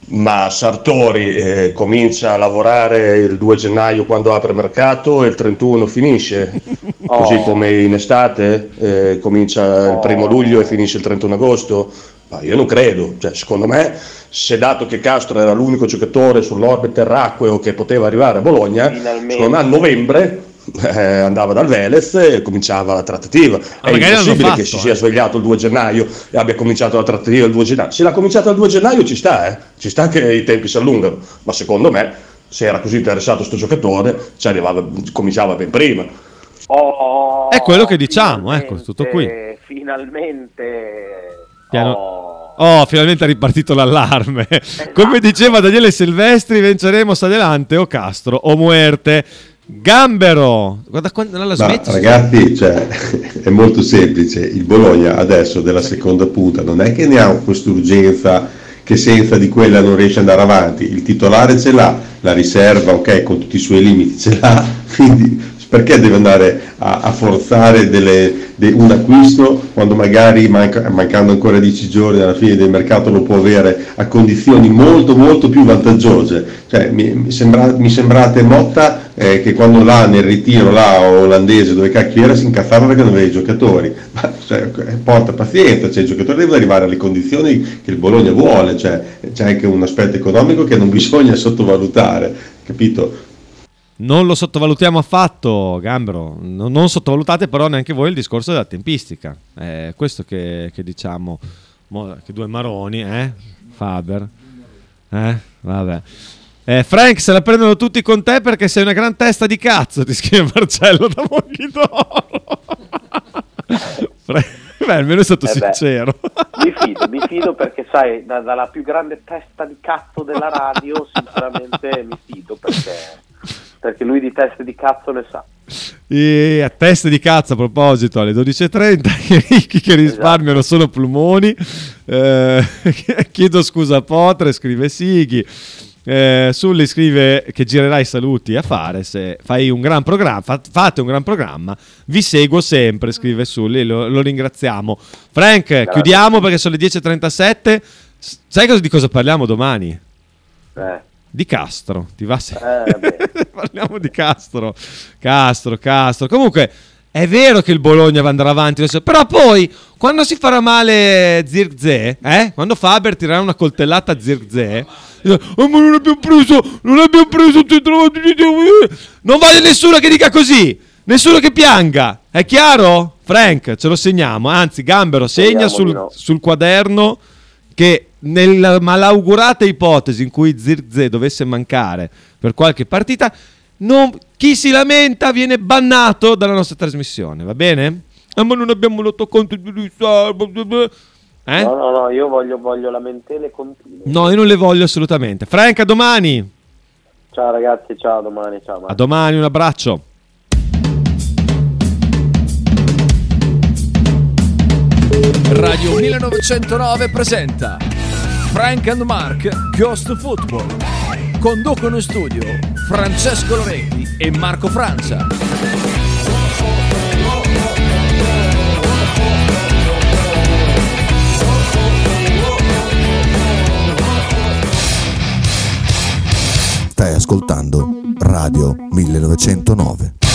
ma Sartori eh, comincia a lavorare il 2 gennaio quando apre mercato e il 31 finisce, *laughs* così Oh. come in estate eh, comincia il primo luglio e finisce il 31 agosto? Ma io non credo, cioè, secondo me se dato che Castro era l'unico giocatore sull'orbe terracqueo che poteva arrivare a Bologna, Finalmente. secondo me a novembre eh, andava dal Velez e cominciava la trattativa. È magari l'hanno impossibile fatto, che si eh. sia svegliato il 2 gennaio e abbia cominciato la trattativa il 2 gennaio. Se l'ha cominciata il 2 gennaio ci sta, eh. ci sta che i tempi si allungano, ma secondo me se era così interessato sto giocatore ci arrivava, cominciava ben prima. Oh, È quello che diciamo, ecco, tutto qui. eh, Finalmente. Piano- Oh. Oh, finalmente è ripartito l'allarme. Come diceva Daniele Silvestri, vinceremo Sadelante o Castro o Muerte. Gambero. Guarda quando la Ma smetti. ragazzi, cioè, *laughs* è molto semplice. Il Bologna adesso della seconda punta non è che ne ha quest'urgenza che senza di quella non riesce ad andare avanti. Il titolare ce l'ha, la riserva, ok, con tutti i suoi limiti ce l'ha. *laughs* Quindi perché deve andare a, a forzare delle- de- un acquisto quando magari manca- mancando ancora 10 giorni alla fine del mercato lo può avere a condizioni molto molto più vantaggiose. Cioè, mi, mi sembra- mi sembrate Motta eh, che quando là nel ritiro là olandese dove cacchio era si incazzava perché non aveva i giocatori. Ma cioè, eh, porta pazienza cioè, il giocatore deve arrivare alle condizioni che il Bologna vuole. Cioè, c'è anche un aspetto economico che non bisogna sottovalutare capito? Non lo sottovalutiamo affatto, Gambero. Non, non sottovalutate però neanche voi il discorso della tempistica. È questo che, che diciamo. Mo- che due maroni, eh? Faber. Eh? Vabbè. Eh, Frank, se la prendono tutti con te perché sei una gran testa di cazzo, *laughs* ti scrive Marcello da Monchidoro. *laughs* Beh, almeno è stato Eh beh. sincero. Mi fido, mi fido perché sai, da- dalla più grande testa di cazzo della radio, sinceramente mi fido perché, perché lui di teste di cazzo ne sa. E a testa di cazzo a proposito alle 12.30 *laughs* i ricchi che risparmiano sono plumoni. Eh, *laughs* chiedo scusa a Potre scrive Sighi. Eh, Sully scrive che girerai saluti a fare se fai un gran programma fa- fate un gran programma. Vi seguo sempre scrive Sully lo, lo ringraziamo. Frank chiudiamo perché sono le 10.37 S- sai cosa- di cosa parliamo domani? Eh. Di Castro ti va se- Eh. *laughs* Parliamo di Castro. Castro, Castro. Comunque è vero che il Bologna va andare avanti, adesso, però poi quando si farà male Zirkzee, eh? Quando Faber tirerà una coltellata a Zirkzee, dice, "Oh, ma non abbiamo preso, non abbiamo preso, non voglio nessuno che dica così, nessuno che pianga, è chiaro? Frank, ce lo segniamo, anzi Gambero segna sul, sul quaderno che nella malaugurata ipotesi in cui Zirkzee dovesse mancare per qualche partita, non- chi si lamenta viene bannato dalla nostra trasmissione, va bene? Ah, ma non abbiamo l'otto conto di riserva. Eh? No, no, no, io voglio, voglio lamentele continue. No, io non le voglio assolutamente. Frank, a domani. Ciao ragazzi, ciao, a domani, ciao. A domani, un abbraccio. Radio 1909 presenta Frank and Mark Ghost Football. Conducono in studio Francesco Loretti e Marco Francia. Stai ascoltando Radio 1909.